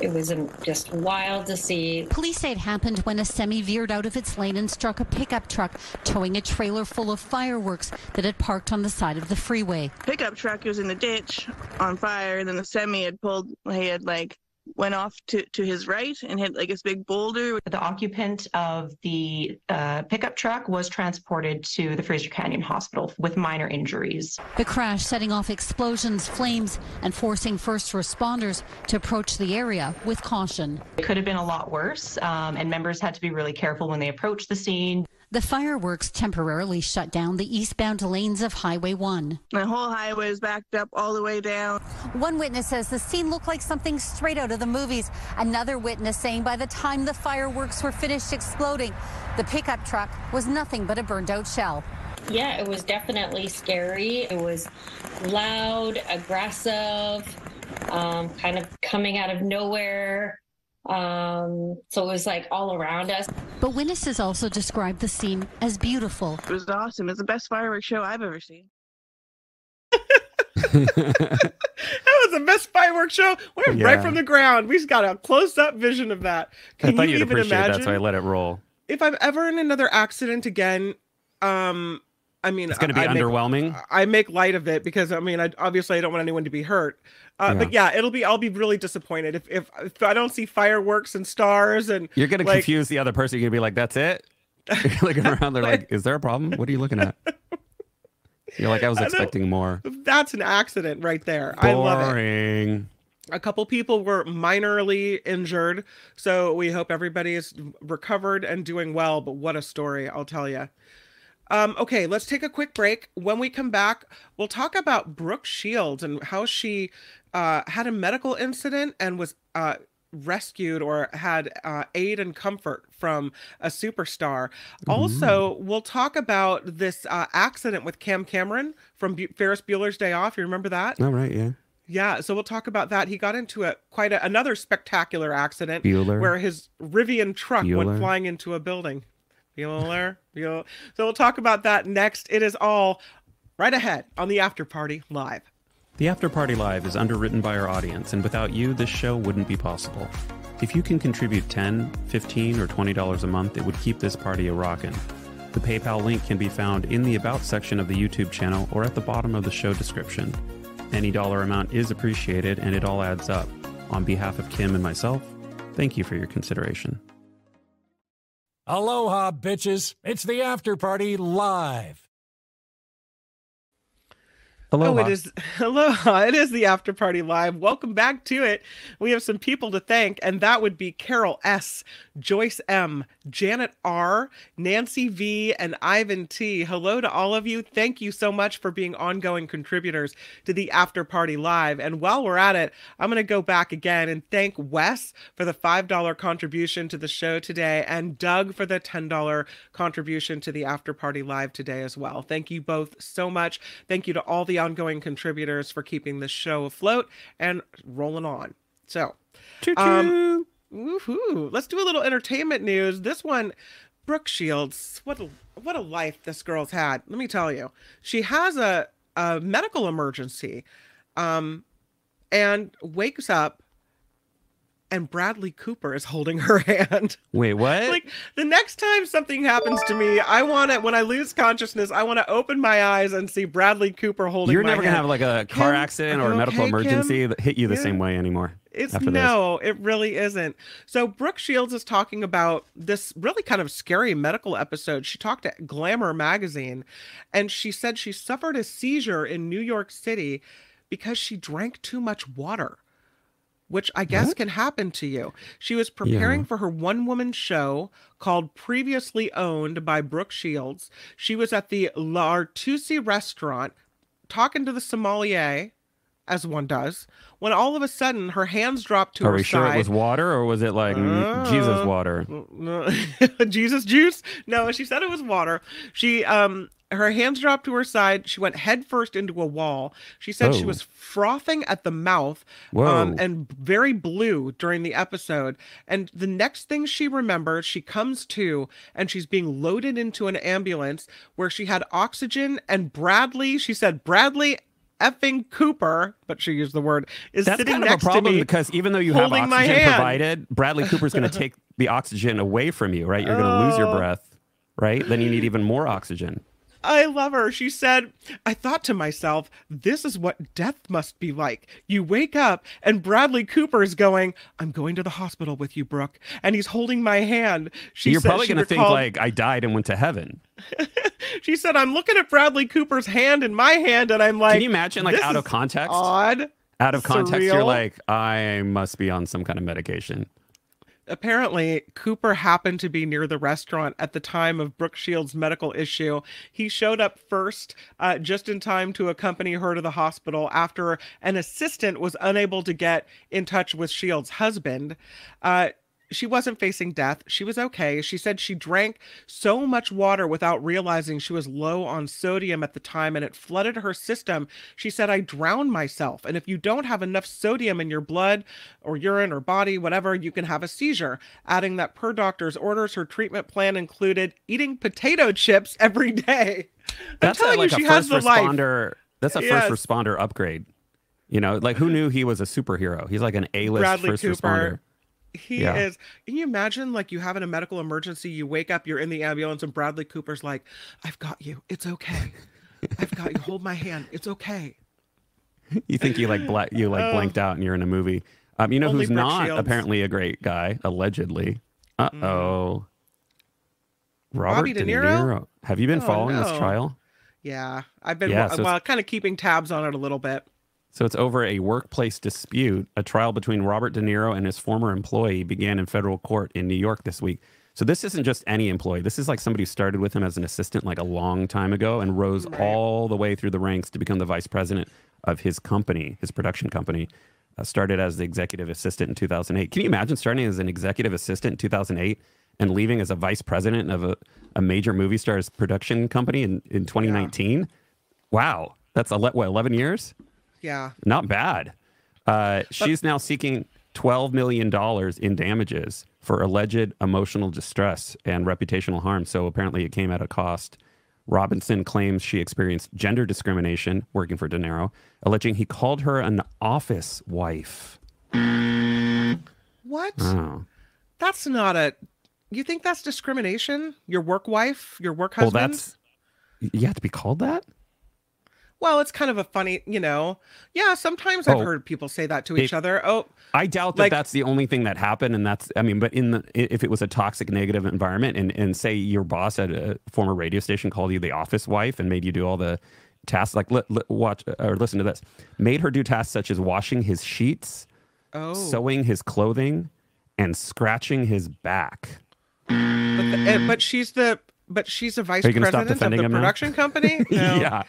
It was just wild to see. Police say it happened when a semi veered out of its lane and struck a pickup truck towing a trailer full of fireworks that had parked on the side of the freeway. Pickup truck was in the ditch on fire, and then the semi had pulled, he had like went off to, to his right and hit like this big boulder. The occupant of the uh, pickup truck was transported to the Fraser Canyon Hospital with minor injuries. The crash setting off explosions, flames, and forcing first responders to approach the area with caution. It could have been a lot worse, um, and members had to be really careful when they approached the scene. The fireworks temporarily shut down the eastbound lanes of Highway 1. The whole highway is backed up all the way down. One witness says the scene looked like something straight out of the movies. Another witness saying by the time the fireworks were finished exploding, the pickup truck was nothing but a burned out shell. Yeah, it was definitely scary. It was loud, aggressive, um, kind of coming out of nowhere. Um, so it was like all around us. But witnesses also described the scene as beautiful. It was awesome. It's the best fireworks show I've ever seen. [laughs] That was the best fireworks show. We're right from the ground. We just got a close-up vision of that. I Can thought you you'd even appreciate imagine that, so I let it roll. if I'm ever in another accident again? Um, I mean, It's gonna be I, I make- underwhelming. I make light of it because I mean, I, obviously, I don't want anyone to be hurt. Uh, But yeah, it'll be. I'll be really disappointed if, if if I don't see fireworks and stars and You're gonna like, confuse the other person. You're gonna be like, "That's it." [laughs] [laughs] You're looking around. They're like, "Is there a problem? What are you looking at?" You're like, "I was [laughs] I expecting more." That's an accident right there. I love it. Boring. A couple people were minorly injured, so we hope everybody is recovered and doing well. But what a story, I'll tell you. Um, okay, let's take a quick break. When we come back, we'll talk about Brooke Shields and how she uh, had a medical incident and was uh, rescued or had uh, aid and comfort from a superstar. Also, we'll talk about this uh, accident with Cam Cameron from Bu- Ferris Bueller's Day Off. You remember that? All right, yeah. Yeah, so we'll talk about that. He got into a quite a, another spectacular accident Bueller. where his Rivian truck went flying into a building. Bueller, Bueller. So we'll talk about that next. It is all right ahead on the After Party Live. The After Party Live is underwritten by our audience, and without you, this show wouldn't be possible. If you can contribute 10, 15, or $20 a month, it would keep this party a rockin'. The PayPal link can be found in the About section of the YouTube channel or at the bottom of the show description. Any dollar amount is appreciated, and it all adds up. On behalf of Kim and myself, thank you for your consideration. Aloha, bitches. It's the after party live. Hello. Oh, it is [laughs] aloha. It is the After Party Live. Welcome back to it. We have some people to thank, and that would be Carol S, Joyce M, Janet R, Nancy V, and Ivan T. Hello to all of you. Thank you so much for being ongoing contributors to the After Party Live. And while we're at it, I'm going to go back again and thank Wes for the $5 contribution to the show today, and Doug for the $10 contribution to the After Party Live today as well. Thank you both so much. Thank you to all the ongoing contributors for keeping this show afloat and rolling on. So, um, woohoo! Let's do a little entertainment news. This one, Brooke Shields. What a what a life this girl's had. Let me tell you, she has a a medical emergency, um, and wakes up, and Bradley Cooper is holding her [laughs] hand. Wait, what? like the next time something happens to me, I want to when I lose consciousness, I want to open my eyes and see Bradley Cooper holding. You're never gonna have like a car Kim, accident or a medical okay, Kim? emergency that hit you the Yeah. same way anymore. It's after this. no, it really isn't. So Brooke Shields is talking about this really kind of scary medical episode. She talked to Glamour magazine and she said she suffered a seizure in New York City because she drank too much water. Which I guess What? can happen to you. She was preparing Yeah. for her one woman show called Previously Owned by Brooke Shields. She was at the L'Artusi restaurant talking to the sommelier, as one does, when all of a sudden her hands dropped to Are her we sure side. it was water or was it like mm, Jesus Uh, water? [laughs] Jesus juice? No, she said it was water. She um her hands dropped to her side. She went headfirst into a wall. She said she Oh. was frothing at the mouth um, and very blue during the episode. And the next thing she remembers, she comes to and she's being loaded into an ambulance where she had oxygen and Bradley, she said, Bradley effing Cooper, but she used the word, is That's sitting kind of a next to problem me. because even though you have oxygen provided, Bradley Cooper's going [laughs] to take the oxygen away from you, right? You're going to lose your Oh. breath, right? Then you need even more oxygen. I love her. She said, I thought to myself, this is what death must be like. You wake up and Bradley Cooper is going, I'm going to the hospital with you, Brooke. And he's holding my hand. She You're probably going to think like I died and went to heaven. [laughs] she said, I'm looking at Bradley Cooper's hand in my hand, and I'm like, Can you imagine like out of context? Odd. Out of context, you're like, I must be on some kind of medication. Apparently, Cooper happened to be near the restaurant at the time of Brooke Shields' medical issue. He showed up first, uh, just in time to accompany her to the hospital after an assistant was unable to get in touch with Shields' husband. Uh, she wasn't facing death. She was okay. She said she drank so much water without realizing she was low on sodium at the time and it flooded her system. She said, I drowned myself. And if you don't have enough sodium in your blood or urine or body, whatever, you can have a seizure. Adding that per doctor's orders, her treatment plan included eating potato chips every day. I'm That's a, telling like you, a she has first the life. responder. That's a Yes. first responder upgrade. You know, like who knew he was a superhero? He's like an A-list Bradley first Cooper. responder. He Yeah. is. Can you imagine, like, you have in a medical emergency, you wake up, you're in the ambulance, and Bradley Cooper's like, I've got you. It's okay. I've got you. Hold my hand. It's okay. You think you like bla- you like Oh. blanked out and you're in a movie. Um, you know Only who's Brooke not Shields. apparently a great guy, allegedly. Uh oh. Robert Robbie De Niro? Have you been Oh, following this trial? Yeah. I've been, Yeah, wa- so well, kind of keeping tabs on it a little bit. So it's over a workplace dispute. A trial between Robert De Niro and his former employee began in federal court in New York this week. So this isn't just any employee. This is like somebody who started with him as an assistant like a long time ago and rose Right. all the way through the ranks to become the vice president of his company, his production company. Uh, started as the executive assistant in 2008. Can you imagine starting as an executive assistant in 2008 and leaving as a vice president of a, a major movie star's production company in, in 2019? Wow. That's ele- what, 11 years? Yeah. Not bad. Uh, she's now seeking $12 million in damages for alleged emotional distress and reputational harm. So apparently it came at a cost. Robinson claims she experienced gender discrimination working for De Niro, alleging he called her an office wife. What? Oh. That's not a. You think that's discrimination? Your work wife? Your work Well, husband? that's. You have to be called that? Well, it's kind of a funny, you know. Yeah, sometimes I've Oh. heard people say that to It- each other. Oh, I doubt that Like- that's the only thing that happened, and that's I mean, but in the if it was a toxic negative environment, and and say your boss at a former radio station called you the office wife and made you do all the tasks, like li- li- watch or listen to this, made her do tasks such as washing his sheets, oh. sewing his clothing, and scratching his back. but, the, eh, but she's the. But she's a vice Are you gonna stop president of the him now? production company. [laughs] No. yeah,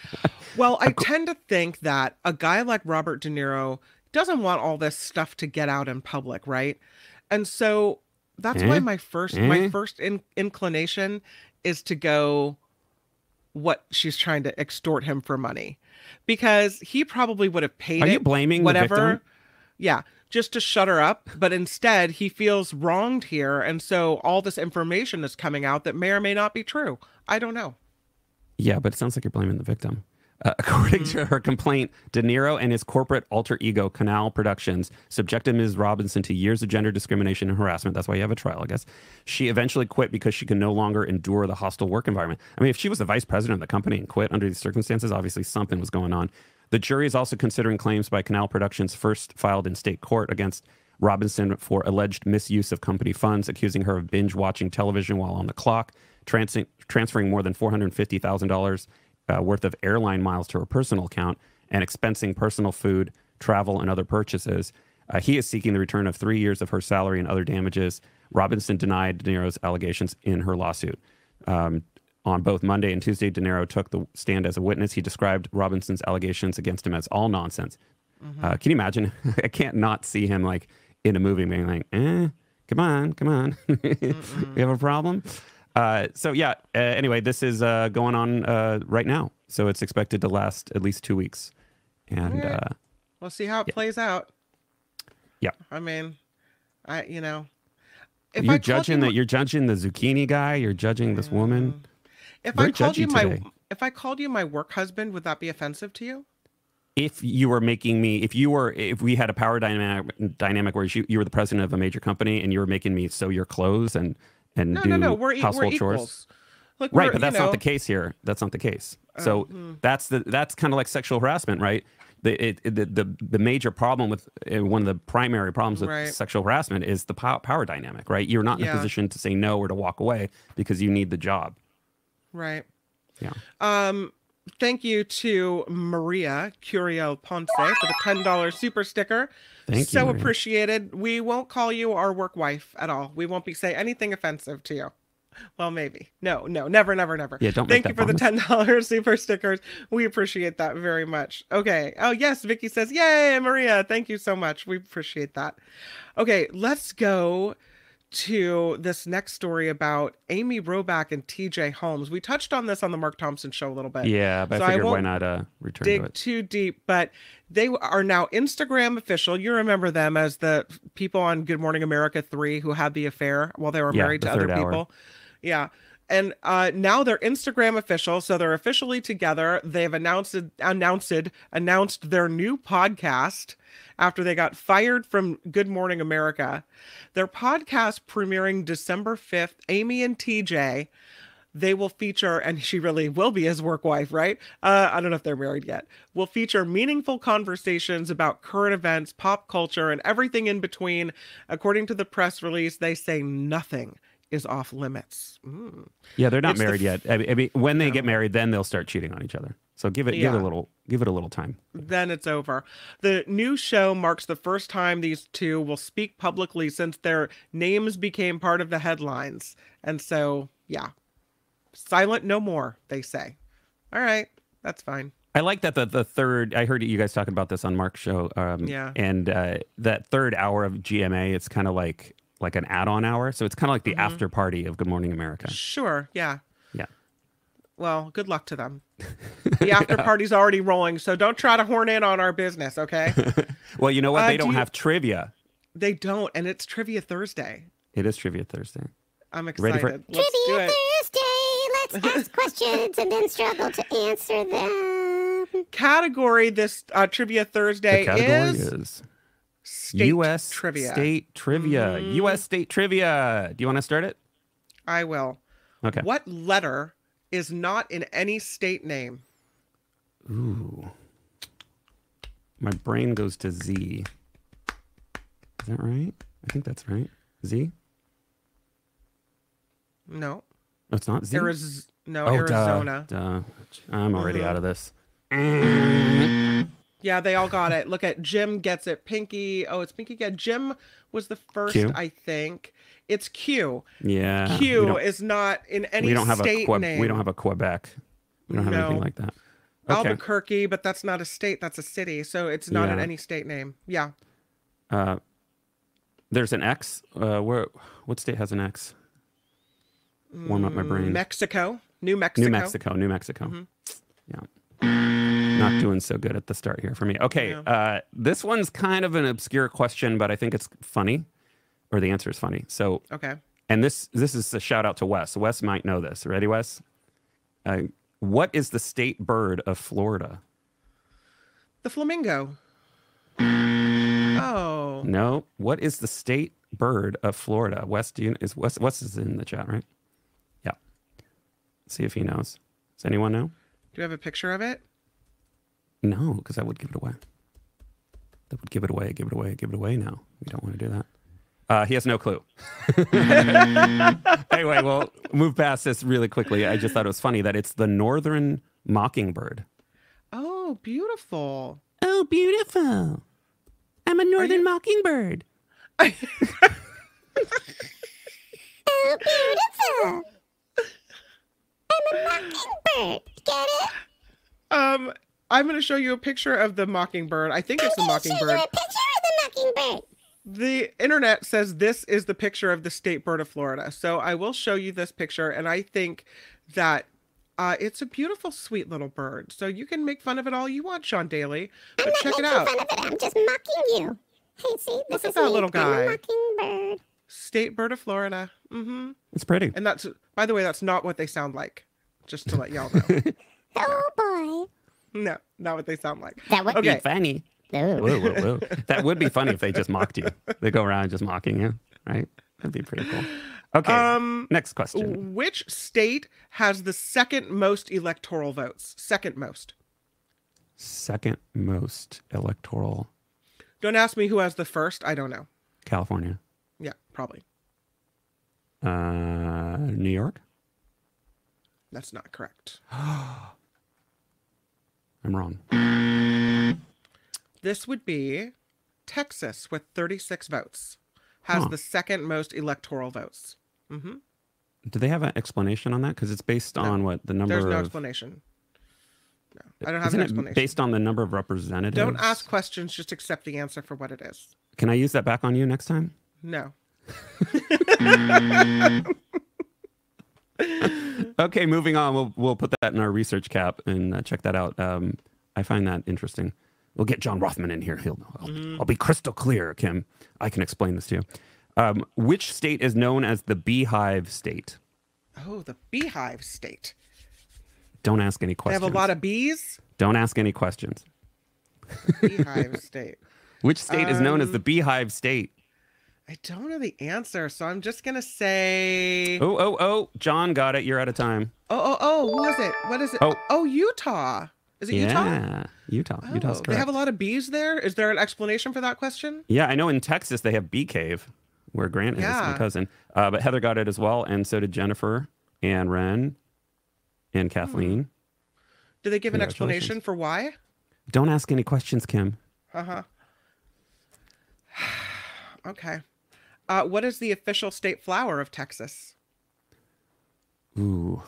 Well, I tend to think that a guy like Robert De Niro doesn't want all this stuff to get out in public, right? And so that's why Eh? my first Eh? my first in, inclination is to go what she's trying to extort him for money. Because he probably would have paid Are it you blaming whatever. Yeah, just to shut her up, but instead he feels wronged here and so all this information is coming out that may or may not be true. I don't know. yeah, but it sounds like you're blaming the victim. Uh, [laughs] according to her complaint, De Niro and his corporate alter ego, Canal Productions, subjected Ms. Robinson to years of gender discrimination and harassment. That's why you have a trial, I guess. She eventually quit because she could no longer endure the hostile work environment. I mean, if she was the vice president of the company and quit under these circumstances, obviously something was going on. The jury is also considering claims by Canal Productions first filed in state court against Robinson for alleged misuse of company funds, accusing her of binge watching television while on the clock, trans- transferring more than $450,000 uh, worth of airline miles to her personal account, and expensing personal food, travel, and other purchases. Uh, he is seeking the return of three years of her salary and other damages. Robinson denied De Niro's allegations in her lawsuit. Um, on both Monday and Tuesday, De Niro took the stand as a witness. He described Robinson's allegations against him as all nonsense. Uh, can you imagine? [laughs] I can't not see him like in a movie being like, eh, come on, come on. [laughs] we have a problem. Uh, so, yeah, uh, anyway, this is uh, going on uh, right now. So it's expected to last at least two weeks. And uh, We'll see how it plays out. Yeah. I mean, I you know, if you're I judging that you're judging the zucchini guy, you're judging this woman. If very I called you my today. if I called you my work husband, would that be offensive to you? if you were making me if you were if we had a power dynamic dynamic where you, you were the president of a major company and you were making me sew your clothes and and No, do no, no. We're household we're chores. Look, right but that's you not the case here that's not the case so hmm. that's the that's kind of like sexual harassment right the, it, it- the, the the major problem with uh, one of the primary problems with Right. sexual harassment is the pow- power dynamic right you're not in Yeah. a position to say no or to walk away because you need the job Right. yeah Um, thank you to Maria Curiel Ponce for the ten dollars super sticker. Thank you, so Maria. appreciated. We won't call you our work wife at all. We won't be say anything offensive to you. Well, maybe. No, no, never, never, never. Yeah, don't Thank you for the ten dollars [laughs] super stickers. We appreciate that very much. Okay. Oh yes, Vicky says, "Yay, Maria! Thank you so much. We appreciate that." Okay, let's go to this next story about Amy Robach and TJ Holmes. We touched on this on the Mark Thompson show a little bit. yeah but so i I figured why won't not uh return to dig it too deep, but they are now Instagram official. You remember them as the people on Good Morning America 3 who had the affair while they were Yeah, married the to other hour. people. Yeah. And uh, now they're Instagram official, so they're officially together. They've announced announced announced their new podcast after they got fired from Good Morning America. Their podcast premiering December 5th, Amy and TJ they will feature, and she really will be his work wife, right? Uh, I don't know if they're married yet. Will feature meaningful conversations about current events, pop culture, and everything in between. According to the press release, they say nothing is off limits. Mm. Yeah, they're not It's the married f- yet. I mean, I mean, when they No. get married, then they'll start cheating on each other. So give it, give it a little, give it a little time. Then it's over. The new show marks the first time these two will speak publicly since their names became part of the headlines. And so, yeah, silent no more, they say. All right, that's fine. I like that the the third. I heard you guys talking about this on Mark's show. Um, Yeah. And uh, that third hour of GMA, it's kind of like like an add-on hour. So it's kind of like the Mhm. after party of Good Morning America. Sure, yeah. Yeah. Well, good luck to them. [laughs] The after party's already rolling, so don't try to horn in on our business, okay? [laughs] Well, you know what? Uh, they do don't you- have trivia. they don't, and it's Trivia Thursday. It is Trivia Thursday. I'm excited. Ready for it? Let's do Trivia it. Thursday. Let's [laughs] ask questions and then struggle to answer them. Category this uh, Trivia Thursday the category is, is, state U.S. trivia. state trivia. Mhm. U.S. state trivia. Do you want to start it? I will. Okay. What letter is not in any state name? Ooh. My brain goes to Z. Is that right? I think that's right. Z? No. No, it's not Z. Ariz- no, Oh, duh, Arizona. Duh, I'm already Mhm. out of this. [laughs] Yeah, they all got it. Look at Jim gets it. Pinky. Oh, it's Pinky. Yeah, Jim was the first, Q? I think. It's Q. Yeah. Q is not in any we don't have a state Que- name. we don't have a Quebec. We don't have anything like that. Okay. Albuquerque, but that's not a state. That's a city. So it's not in any state name. Yeah. Uh, there's an X. Uh, where? What state has an X? Warm up my brain. Mexico. New Mexico. New Mexico. New Mexico. Mhm. Yeah. Not doing so good at the start here for me. Okay. Yeah. Uh, this one's kind of an obscure question, but I think it's funny, or the answer is funny. So, Okay. and this this is a shout out to Wes. Wes might know this. Ready, Wes? Uh, what is the state bird of Florida? The flamingo. Oh. No. What is the state bird of Florida? Wes, do you, is Wes, Wes is in the chat, right? Yeah. See if he knows. Does anyone know? Do you have a picture of it? No, because that would give it away. That would give it away, give it away, give it away now. We don't want to do that. Uh, he has no clue. [laughs] anyway, we'll move past this really quickly. I just thought it was funny that it's the northern mockingbird. Oh, beautiful. Oh, beautiful. I'm a northern mockingbird. [laughs] Oh, beautiful. I'm a mockingbird. Get it? Um, I'm going to show you a picture of the mockingbird. I think it's the I'm gonna show you mockingbird. a picture of the mockingbird. The internet says this is the picture of the state bird of Florida. So I will show you this picture, and I think that uh, it's a beautiful, sweet little bird. So you can make fun of it all you want, Sean Daly, I'm not check it making out. fun of it. I'm just mocking you. Hey, see, this Look at is that me. little I'm guy. a mockingbird. State bird of Florida. Mm-hmm. It's pretty. And that's, by the way, that's not what they sound like. Just to let y'all know. [laughs] Oh boy. [laughs] no, not what they sound like. That would Okay. Be funny. Whoa, whoa, whoa. that would be funny if they just mocked you. [laughs] They go around just mocking you, right? That'd be pretty cool. Okay. Um, next question. Which state has the second most electoral votes? Second most. Second most electoral Don't ask me who has the first. I don't know. California. Yeah, probably. Uh, New York. That's not correct. [gasps] [gasps] I'm wrong. This would be Texas with 36 votes. Has Huh. the second most electoral votes. hmm Do they have an explanation on that? Because it's based on what the number There's no of. explanation. No, I don't have Isn't an it explanation. based on the number of representatives? Don't ask questions. Just accept the answer for what it is. Can I use that back on you next time? No. [laughs] [laughs] Okay, moving on. We'll we'll put that in our research cap and uh, check that out. Um, I find that interesting. We'll get John Rothman in here. He'll I'll, I'll be crystal clear, Kim. I can explain this to you. Um, which state is known as the Beehive State? Oh, the beehive state. Don't ask any They questions. have a lot of bees. Don't ask any questions. Beehive state. [laughs] Which state is known as Um, the Beehive State? I don't know the answer, so I'm just gonna say. Oh, oh, oh! John got it. You're out of time. Oh, oh, oh! Who is it? What is it? Oh. oh, Utah. Is it Utah? yeah, Utah. Utah's Oh, correct. they have a lot of bees there. Is there an explanation for that question? Yeah, I know in Texas they have Bee Cave, where Grant is, my cousin. Uh, but Heather got it as well, and so did Jennifer and Ren and Kathleen. Do they give an explanation for why? Don't ask any questions, Kim. Uh huh. [sighs] okay. Uh, what is the official state flower of Texas? Ooh.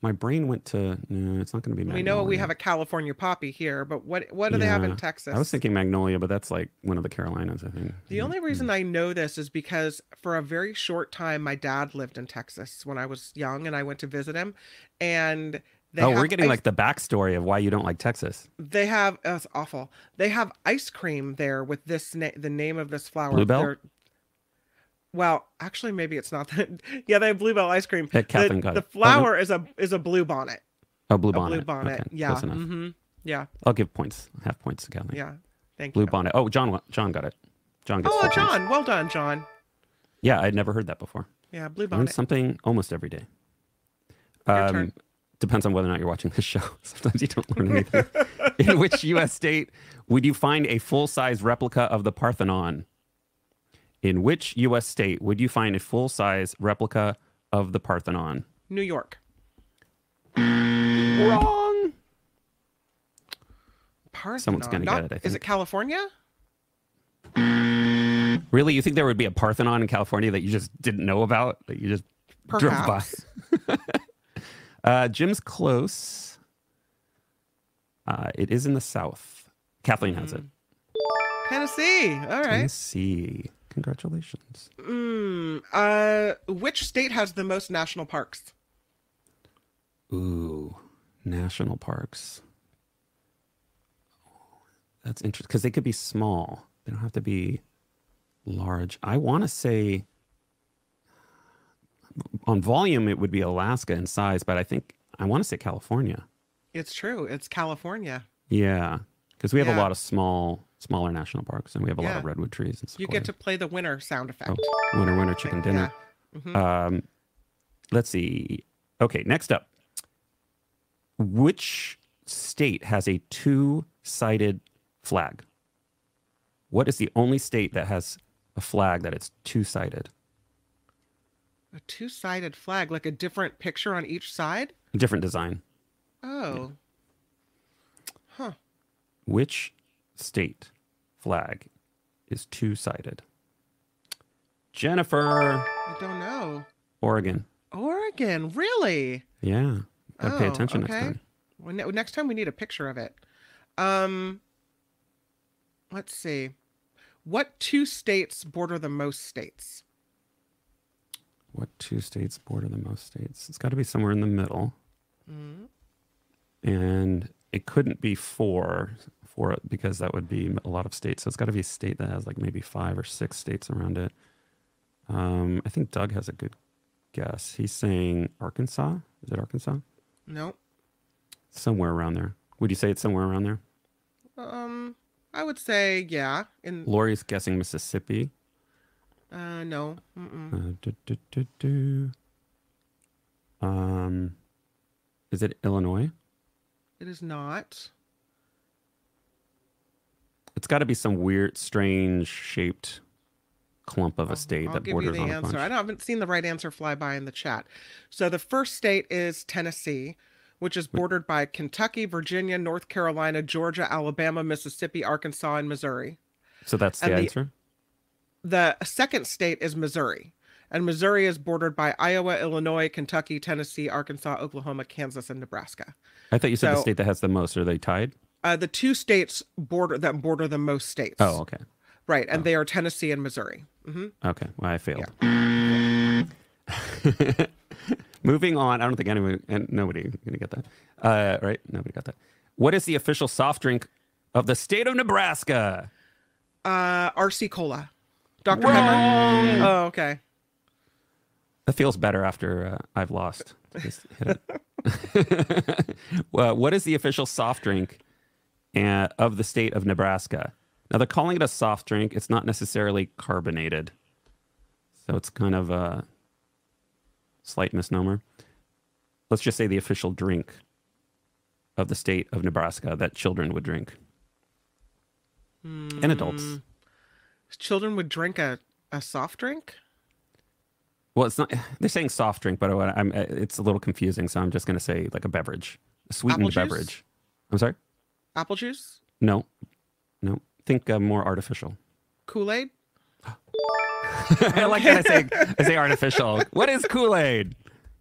My brain went to no, it's not going to be. We know we have a California poppy here, but what what do they have in Texas? I was thinking Magnolia, but that's like one of the Carolinas, I think. The only reason I know this is because for a very short time, my dad lived in Texas when I was young, and I went to visit him. And they oh, we're getting ice- like the backstory of why you don't like Texas. they have it's awful. They have ice cream there with this na- the name of this flower. Bluebell? They're- Well, actually, maybe it's not that. [laughs] yeah, they have bluebell ice cream. Yeah, the Catherine got the it. Oh, flower is a is a blue bonnet. Oh, blue A bonnet. blue bonnet. Okay, yeah. close enough. hmm Yeah. I'll give points, half points to Kathleen. Yeah. Thank Blue you. Blue bonnet. Oh, John, John got it. John gets it. Oh, full points. John. Well done, John. Yeah, I'd never heard that before. Yeah, blue Learn bonnet. something almost every day. Turn. Depends on whether or not you're watching this show. [laughs] Sometimes you don't learn [laughs] anything. In which U.S. state would you find a full-size replica of the Parthenon? In which U.S. state would you find a full-size replica of the Parthenon? New York. Wrong. Parthenon. Someone's gonna get it, I Is it California? Really, you think there would be a Parthenon in California that you just didn't know about? That you just drove by? [laughs] Uh, Jim's close. Uh, it is in the south. Kathleen has it. Tennessee. All right. Tennessee. Congratulations. Mm, uh, which state has the most national parks? Ooh, national parks. That's interesting because they could be small. They don't have to be large. I want to say on volume it would be Alaska in size, but I think I want to say California. It's true. It's California. Yeah, because we have a lot of small, smaller national parks, and we have a lot of redwood trees and You get to play the winner sound effect. Oh, winter, winter chicken dinner. Mhm. Um, let's see. Okay, next up. Which state has a two sided flag? What is the only state that has a flag that it's two sided? A two-sided flag, like a different picture on each side. Different design. Oh, Huh. Which state flag is two sided? Jennifer, I don't know. Oregon. Oregon, really? Yeah. Gotta pay Oh, attention okay. next time. Well, ne- next time we need a picture of it. Um, let's see. What two states border the most states? What two states border the most states? It's got to be somewhere in the middle. Mm. And it couldn't be four, four because that would be a lot of states. So it's got to be a state that has like maybe five or six states around it. Um, I think Doug has a good guess. He's saying Arkansas. Is it Arkansas? No. Somewhere around there. Would you say it's somewhere around there? Um, I would say yeah. In Lori's guessing Mississippi. uh, no. Mm-mm. Uh, do, do, do, do. Um, is it Illinois? It is not. It's got to be some weird, strange shaped clump of a state I'll that give you the on answer. bunch. I haven't seen the right answer fly by in the chat. So the first state is Tennessee, which is bordered by Kentucky, Virginia, North Carolina, Georgia, Alabama, Mississippi, Arkansas, and Missouri. So that's the and the- answer. The second state is Missouri, and Missouri is bordered by Iowa, Illinois, Kentucky, Tennessee, Arkansas, Oklahoma, Kansas, and Nebraska. I thought you said the so- state that has the most. Are they tied? Uh, the two states border that border the most states. Oh, okay. right, and they are Tennessee and Missouri. hmm Okay. Well, I failed. [laughs] Moving on. I don't think anyone, and nobody gonna get that. Uh, right? Nobody got that. What is the official soft drink of the state of Nebraska? Uh, RC Cola, Dr Pepper. Oh, okay. That feels better after uh, I've lost. Just hit it. [laughs] well, what is the official soft drink uh, of the state of Nebraska? Now they're calling it a soft drink. It's not necessarily carbonated, so it's kind of a slight misnomer. Let's just say the official drink of the state of Nebraska that children would drink and adults. Mm, Children would drink a, a soft drink. Well, it's not. [sighs] They're saying soft drink, but I'm, it's a little confusing. So I'm just going to say like a beverage, a sweetened beverage. I'm sorry. Apple juice, No, no. Think uh, more artificial. Kool Aid. [laughs] I like that I say I say artificial. What is Kool Aid?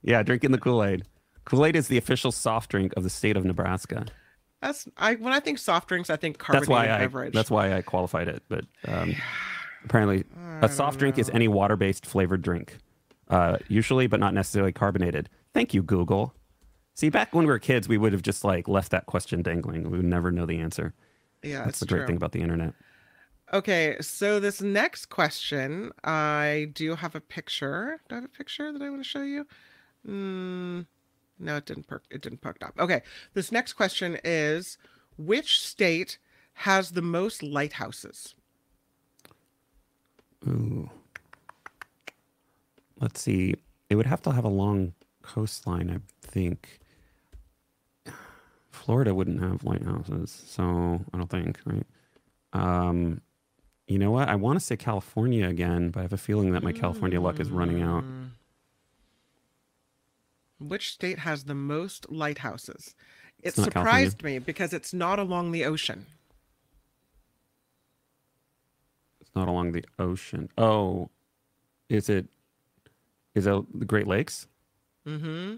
Yeah, drinking the Kool Aid. Kool Aid is the official soft drink of the state of Nebraska. That's I when I think soft drinks, I think carbonated That's why I beverage. that's why I qualified it. But um, apparently, a soft drink is any water-based flavored drink, uh, usually, but not necessarily carbonated. Thank you, Google. See, back when we were kids, we would have just like left that question dangling. We would never know the answer. yeah, That's the great true. thing about the internet. Okay, so this next question, I do have a picture. Do I have a picture that I want to show you? Mm, no, it didn't perk. It didn't perk up. Okay, this next question is: Which state has the most lighthouses? Ooh. Let's see. It would have to have a long coastline, I think. Florida wouldn't have lighthouses, so I don't think, right? Um, you know what? I want to say California again, but I have a feeling that my California luck is running out. Mm. Which state has the most lighthouses? It not California. surprised me because it's not along the ocean. It's not along the ocean. Oh, is it? Is it the Great Lakes? Mm-hmm.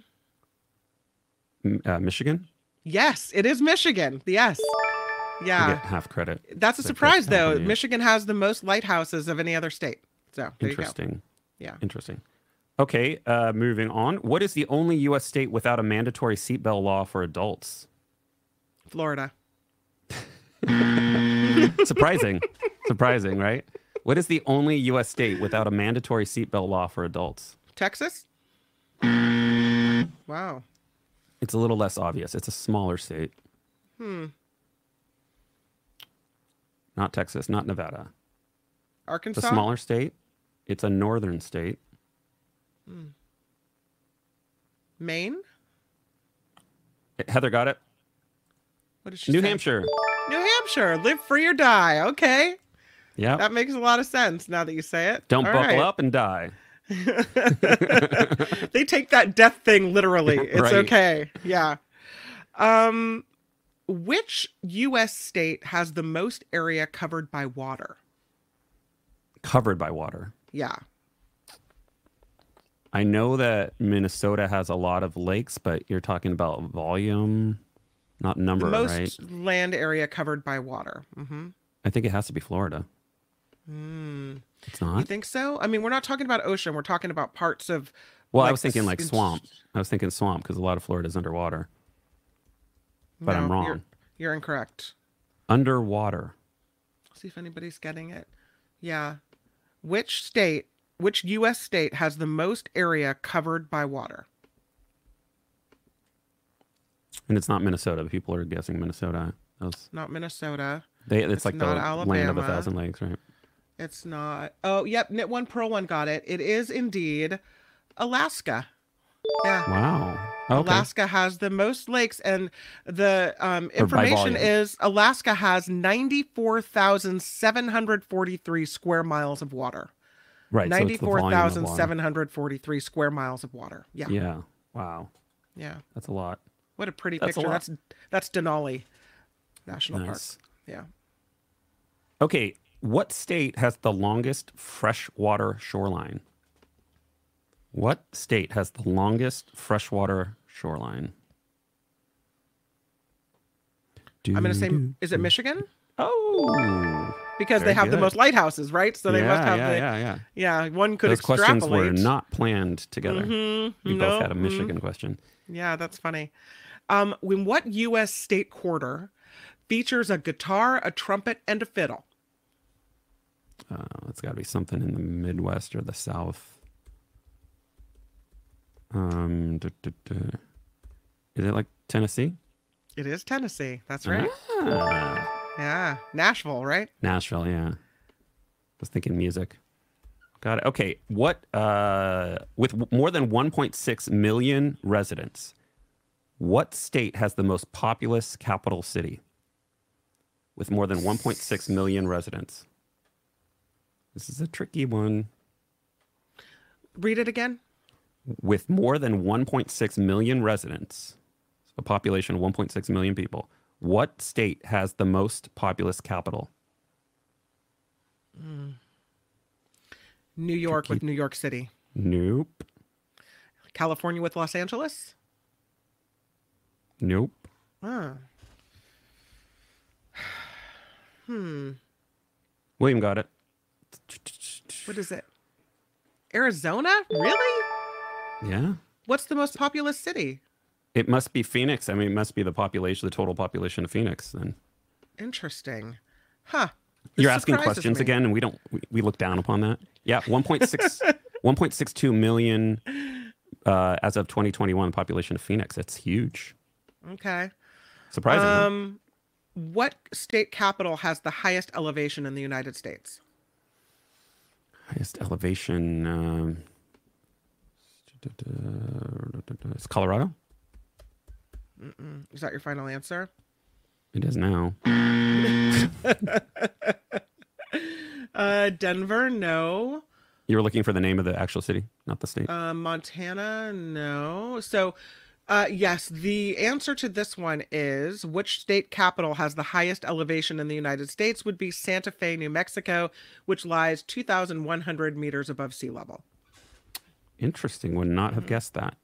Uh, Michigan? Yes, it is Michigan. Yes. Yeah. get half credit. That's a surprise, though. Michigan has the most lighthouses of any other state. So there you go. Interesting. Yeah. Interesting. Okay, uh, moving on. What is the only U.S. state without a mandatory seatbelt law for adults? Florida. [laughs] Surprising. Surprising, right? What is the only U.S. state without a mandatory seatbelt law for adults? Texas? Wow. It's a little less obvious. It's a smaller state. Hmm. Not Texas, not Nevada. It's Arkansas? a smaller state. It's a northern state. Hmm. Maine? Heather got it. What did she New say? Hampshire. New Hampshire. Live free or die. Okay. Yeah. That makes a lot of sense now that you say it. Don't All buckle right. up and die. [laughs] they take that death thing literally. It's Right. okay. Yeah. Um which U.S. state has the most area covered by water? Covered by water. Yeah. I know that Minnesota has a lot of lakes, but you're talking about volume, not number, the most right? land area covered by water. hmm I think it has to be Florida. Mm. It's not. You think so? I mean, we're not talking about ocean. We're talking about parts of. Well, I was thinking like swamp. I was thinking swamp because a lot of Florida is underwater. But I'm wrong. You're, you're incorrect. Underwater. See if anybody's getting it. Yeah. Which state, which U.S. state has the most area covered by water? And it's not Minnesota. People are guessing Minnesota. Those, Not Minnesota. they, it's, It's like the not land of a thousand lakes, right? It's not. Oh, yep. Knit one, purl one got it. It is indeed Alaska. Yeah. Wow. Okay. Alaska has the most lakes, and the um, information is Alaska has 94,743 square miles of water. Right. so it's the volume of water. 94,743 square miles of water. Yeah. yeah. Wow. Yeah. That's a lot. What a pretty That's a picture. lot. That's that's Denali National Park. Yeah. Okay. What state has the longest freshwater shoreline? What state has the longest freshwater shoreline? I'm going to say, Doo-doo. is it Michigan? Oh. Because they Very have the most lighthouses, right? So they yeah, must have yeah, the. yeah, yeah. Yeah, one could Those extrapolate. questions were not planned together. Mhm, We no, both had a mhm. Michigan question. Yeah, that's funny. Um, when what U.S. state quarter features a guitar, a trumpet, and a fiddle? Uh, it's got to be something in the Midwest or the South. Um, duh, duh, duh. is it like Tennessee? It is Tennessee. That's right. Ah, Yeah, Nashville, right? Nashville, yeah. I Was thinking music. Got it. Okay, what? Uh, with w- more than 1.6 million residents, what state has the most populous capital city? With more than 1.6 million residents. This is a tricky one. Read it again. with more than 1.6 million residents, a population of 1.6 million people, what state has the most populous capital? New York with New York City. Nope. California with Los Angeles. Nope. Ah. [sighs] Hmm. William got it. What is it? Arizona? Really? Yeah. What's the most populous city? It must be Phoenix. I mean, it must be the population, the total population of Phoenix. Then Interesting. Huh. This you're asking questions me. again, and we don't. We, we look down upon that. Yeah, [laughs] 1.6, 1.62 million uh, as of 2021 population of Phoenix. It's huge. Okay. Surprising. huh? Um, what state capital has the highest elevation in the United States? Highest elevation. Um, it's Colorado. Mm-mm. Is that your final answer? It is now. [laughs] Uh, Denver, no. You were looking for the name of the actual city, not the state. Uh, Montana, no. So, uh, yes, the answer to this one is which state capital has the highest elevation in the United States would be Santa Fe, New Mexico, which lies 2,100 meters above sea level. Interesting. Would not have guessed that.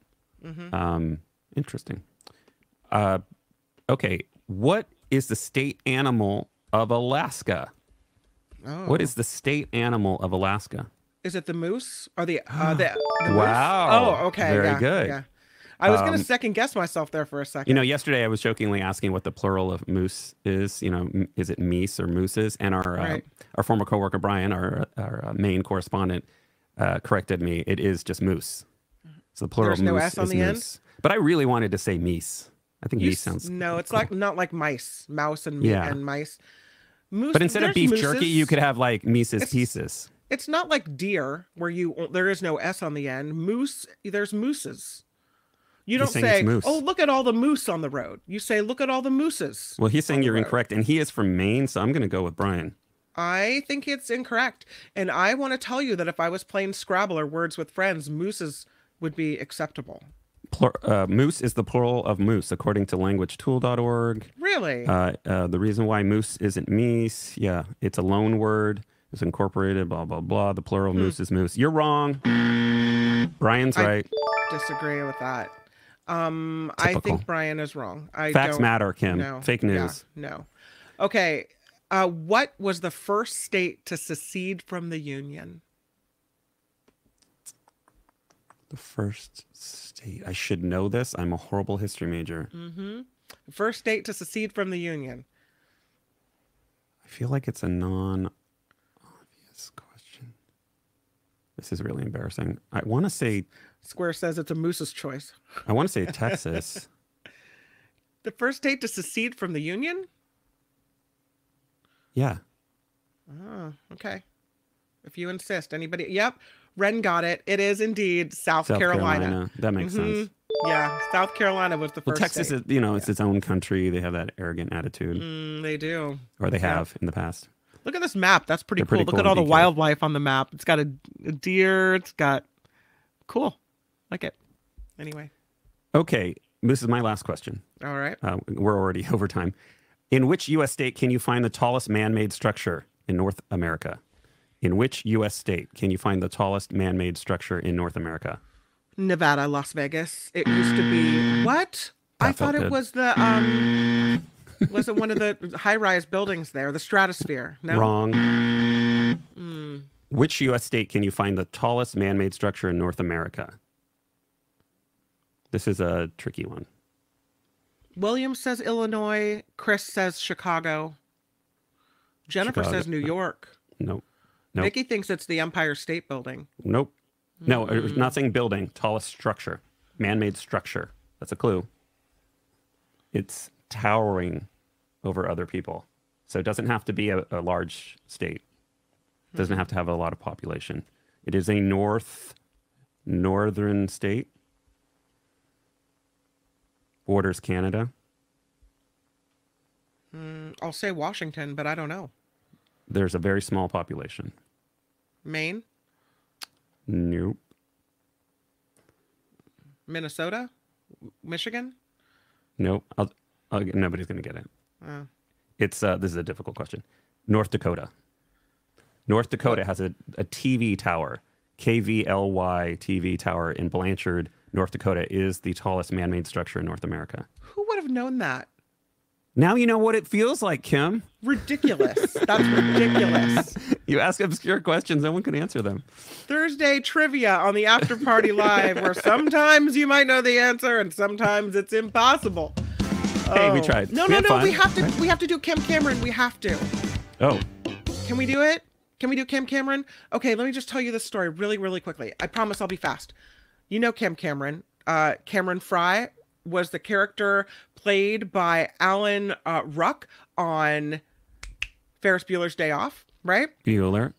Mhm. Um, interesting. Uh, okay. What is the state animal of Alaska? Oh. What is the state animal of Alaska? Is it the moose or the uh, [gasps] the, the moose? Wow. Oh, okay. Very yeah, good. Yeah. I was Um, second guess myself there for a second. You know, yesterday I was jokingly asking what the plural of moose is. You know, is it meese or mooses? And our uh, our former coworker Brian, our our uh, main correspondent, uh, corrected me. It is just moose. So the plural There's of no moose S on is the end? But I really wanted to say meese. I think You meese sounds no. It's cool. like not like mice, mouse and Yeah. and mice. Moose. But instead of beef mooses. jerky, you could have like Mises It's- pieces. It's not like deer where you there is no s on the end. Moose, there's mooses. You don't say. "Oh, look at all the moose on the road." You say, "Look at all the mooses." Well, he's saying you're road. incorrect, and he is from Maine, so I'm going to go with Brian. I think it's incorrect, and I want to tell you that if I was playing Scrabble or Words with Friends, mooses would be acceptable. Plur- uh, moose is the plural of moose, according to languagetool.org. Really? Uh, uh, the reason why moose isn't meese, yeah, it's a loan word. It's incorporated, blah, blah, blah. The plural moose is moose. You're wrong. Brian's I- right. Disagree with that. Um, I think Brian is wrong. I Facts matter, Kim. No. Fake Yeah, news. no. Okay. Uh, what was the first state to secede from the Union? The first state. I should know this. I'm a horrible history major. Mm-hmm. First state to secede from the Union. I feel like it's a non obvious question. This is really embarrassing. I want to say Square says it's a moose's choice. I want to say Texas. [laughs] The first state to secede from the Union? yeah. Oh, okay. If you insist. Anybody? Yep. Ren got it. It is indeed South, South Carolina. Carolina. That makes sense. Mhm. Yeah, South Carolina was the first. Well. Texas state. is, you know, it's its own country. They have that arrogant attitude, Mm, they do. or they Yeah. have in the past. Look at this map. That's pretty They're cool. Look at all the detailed. wildlife on the map. It's got a, a deer. It's got cool. Like it. Anyway. Okay, this is my last question. All right. Uh, we're already [laughs] over time. In which U.S. state can you find the tallest man-made structure in North America? In which U.S. state can you find the tallest man-made structure in North America? Nevada, Las Vegas. It used to be what? I That felt thought it was the um was it one of the high-rise buildings there, the Stratosphere? No. Wrong. Mm. Which U.S. state can you find the tallest man-made structure in North America? This is a tricky one. William says Illinois. Chris says Chicago. Jennifer Chicago. says New York. Nope. Nope. Nikki thinks it's the Empire State Building. Nope. No, Mm. not saying building, tallest structure, man made structure. That's a clue. It's towering over other people. So it doesn't have to be a, a large state, it doesn't have to have a lot of population. It is a north, northern state, borders Canada. Mm, I'll say Washington, but I don't know. There's a very small population. Maine, Nope. Minnesota, Michigan. Nope. I'll, I'll, nobody's going to get it. Oh. It's uh, this is a difficult question. North Dakota. North Dakota has a, a TV tower, KVLY TV tower in Blanchard, North Dakota is the tallest man-made structure in North America. Who would have known that? Now you know what it feels like, Kim. Ridiculous. [laughs] That's ridiculous. You ask obscure questions, no one can answer them. Thursday trivia on the After Party Live, where sometimes you might know the answer and sometimes it's impossible. Hey, we Oh. tried. No, We no, no. fun, We have to. right? We have to do Kim Cameron. We have to. Oh, Can we do it? Can we do Kim Cameron? Okay, let me just tell you this story really, really quickly. I promise I'll be fast. You know Kim Cameron. Uh, Cameron Fry was the character played by Alan uh, Ruck on Ferris Bueller's Day Off, right? Bueller.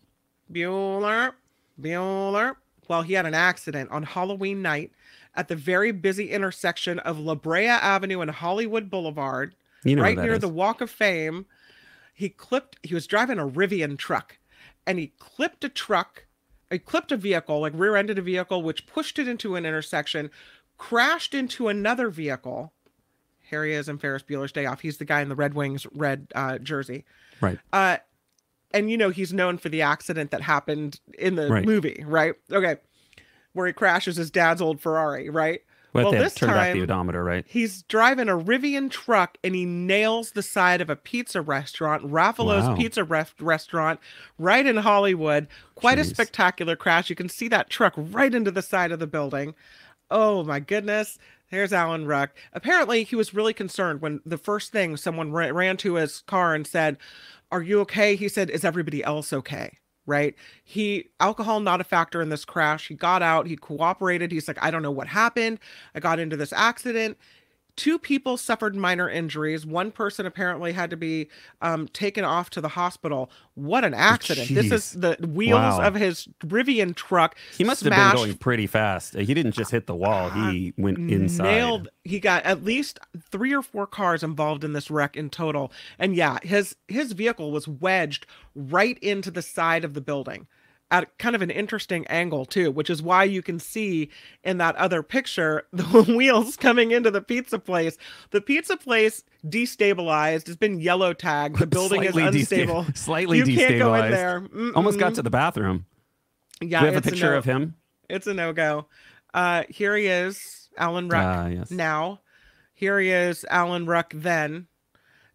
Bueller, Bueller. Well, he had an accident on Halloween night at the very busy intersection of La Brea Avenue and Hollywood Boulevard, You know right near is. the Walk of Fame. He clipped, he was driving a Rivian truck and he clipped a truck, he clipped a vehicle, like rear ended a vehicle, which pushed it into an intersection, crashed into another vehicle. Here he is in Ferris Bueller's Day Off. He's the guy in the Red Wings red uh, jersey. Right. Uh, and you know he's known for the accident that happened in the Right. movie, right? Okay, where he crashes his dad's old Ferrari, right? Well, they this turned back the time odometer, right? he's driving a Rivian truck and he nails the side of a pizza restaurant, Raffalo's Wow. Pizza ref- Restaurant, right in Hollywood. Quite a spectacular crash. You can see that truck right into the side of the building. Oh my goodness. There's Alan Ruck. Apparently, he was really concerned when the first thing someone ra- ran to his car and said, Are you okay? He said, Is everybody else okay? Right? He, alcohol not a factor in this crash. He got out, he cooperated. He's like, I don't know what happened. I got into this accident. Two people suffered minor injuries. One person apparently had to be um, taken off to the hospital. What an accident. This is the wheels Wow. of his Rivian truck. He must have been going pretty fast. He didn't just hit the wall; he went inside. nailed he got at least three or four cars involved in this wreck in total and yeah his his vehicle was wedged right into the side of the building at kind of an interesting angle too, which is why you can see in that other picture [laughs] the wheels coming into the pizza place. The pizza place destabilized, It's been yellow tagged. The [laughs] building is Slightly desta- unstable. [laughs] slightly you can't go in destabilized. there. Almost got to the bathroom. Yeah, we have a picture no- of him? It's a no go. Uh, here he is, Alan Ruck. Ah, yes. Now, here he is, Alan Ruck. Then,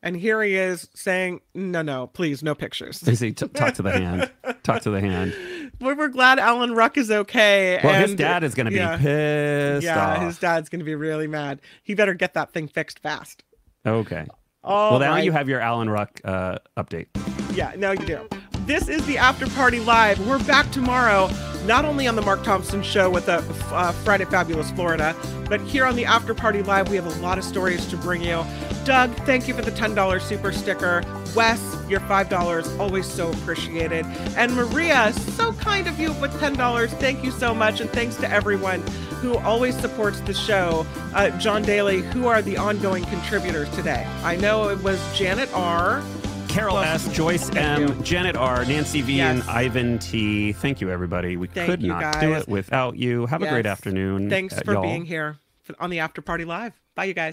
and here he is saying, "No, no, please, no pictures." Is he t- talk to the hand? [laughs] Talk to the hand. We're, we're glad Alan Ruck is okay. Well, his dad is going to be pissed Yeah, off. his dad's gonna be really mad. He better get that thing fixed fast. Okay. All well, now right. you have your Alan Ruck uh, update. Yeah, now you do. This is the After Party Live. We're back tomorrow, not only on the Mark Thompson Show with the uh, Friday Fabulous Florida, but here on the After Party Live, we have a lot of stories to bring you. Doug, thank you for the $10 super sticker. Wes, your $5, always so appreciated. And Maria, so kind of you with $10. Thank you so much. And thanks to everyone who always supports the show. Uh, John Daly, who are the ongoing contributors today? I know it was Janet R. Carol S, [laughs] Joyce M, you. Janet R, Nancy V, Yes. and Ivan T. Thank you, everybody. We Thank could not do it without you. Have a great afternoon. Thanks uh, for y'all. being here on the After Party Live. Bye, you guys.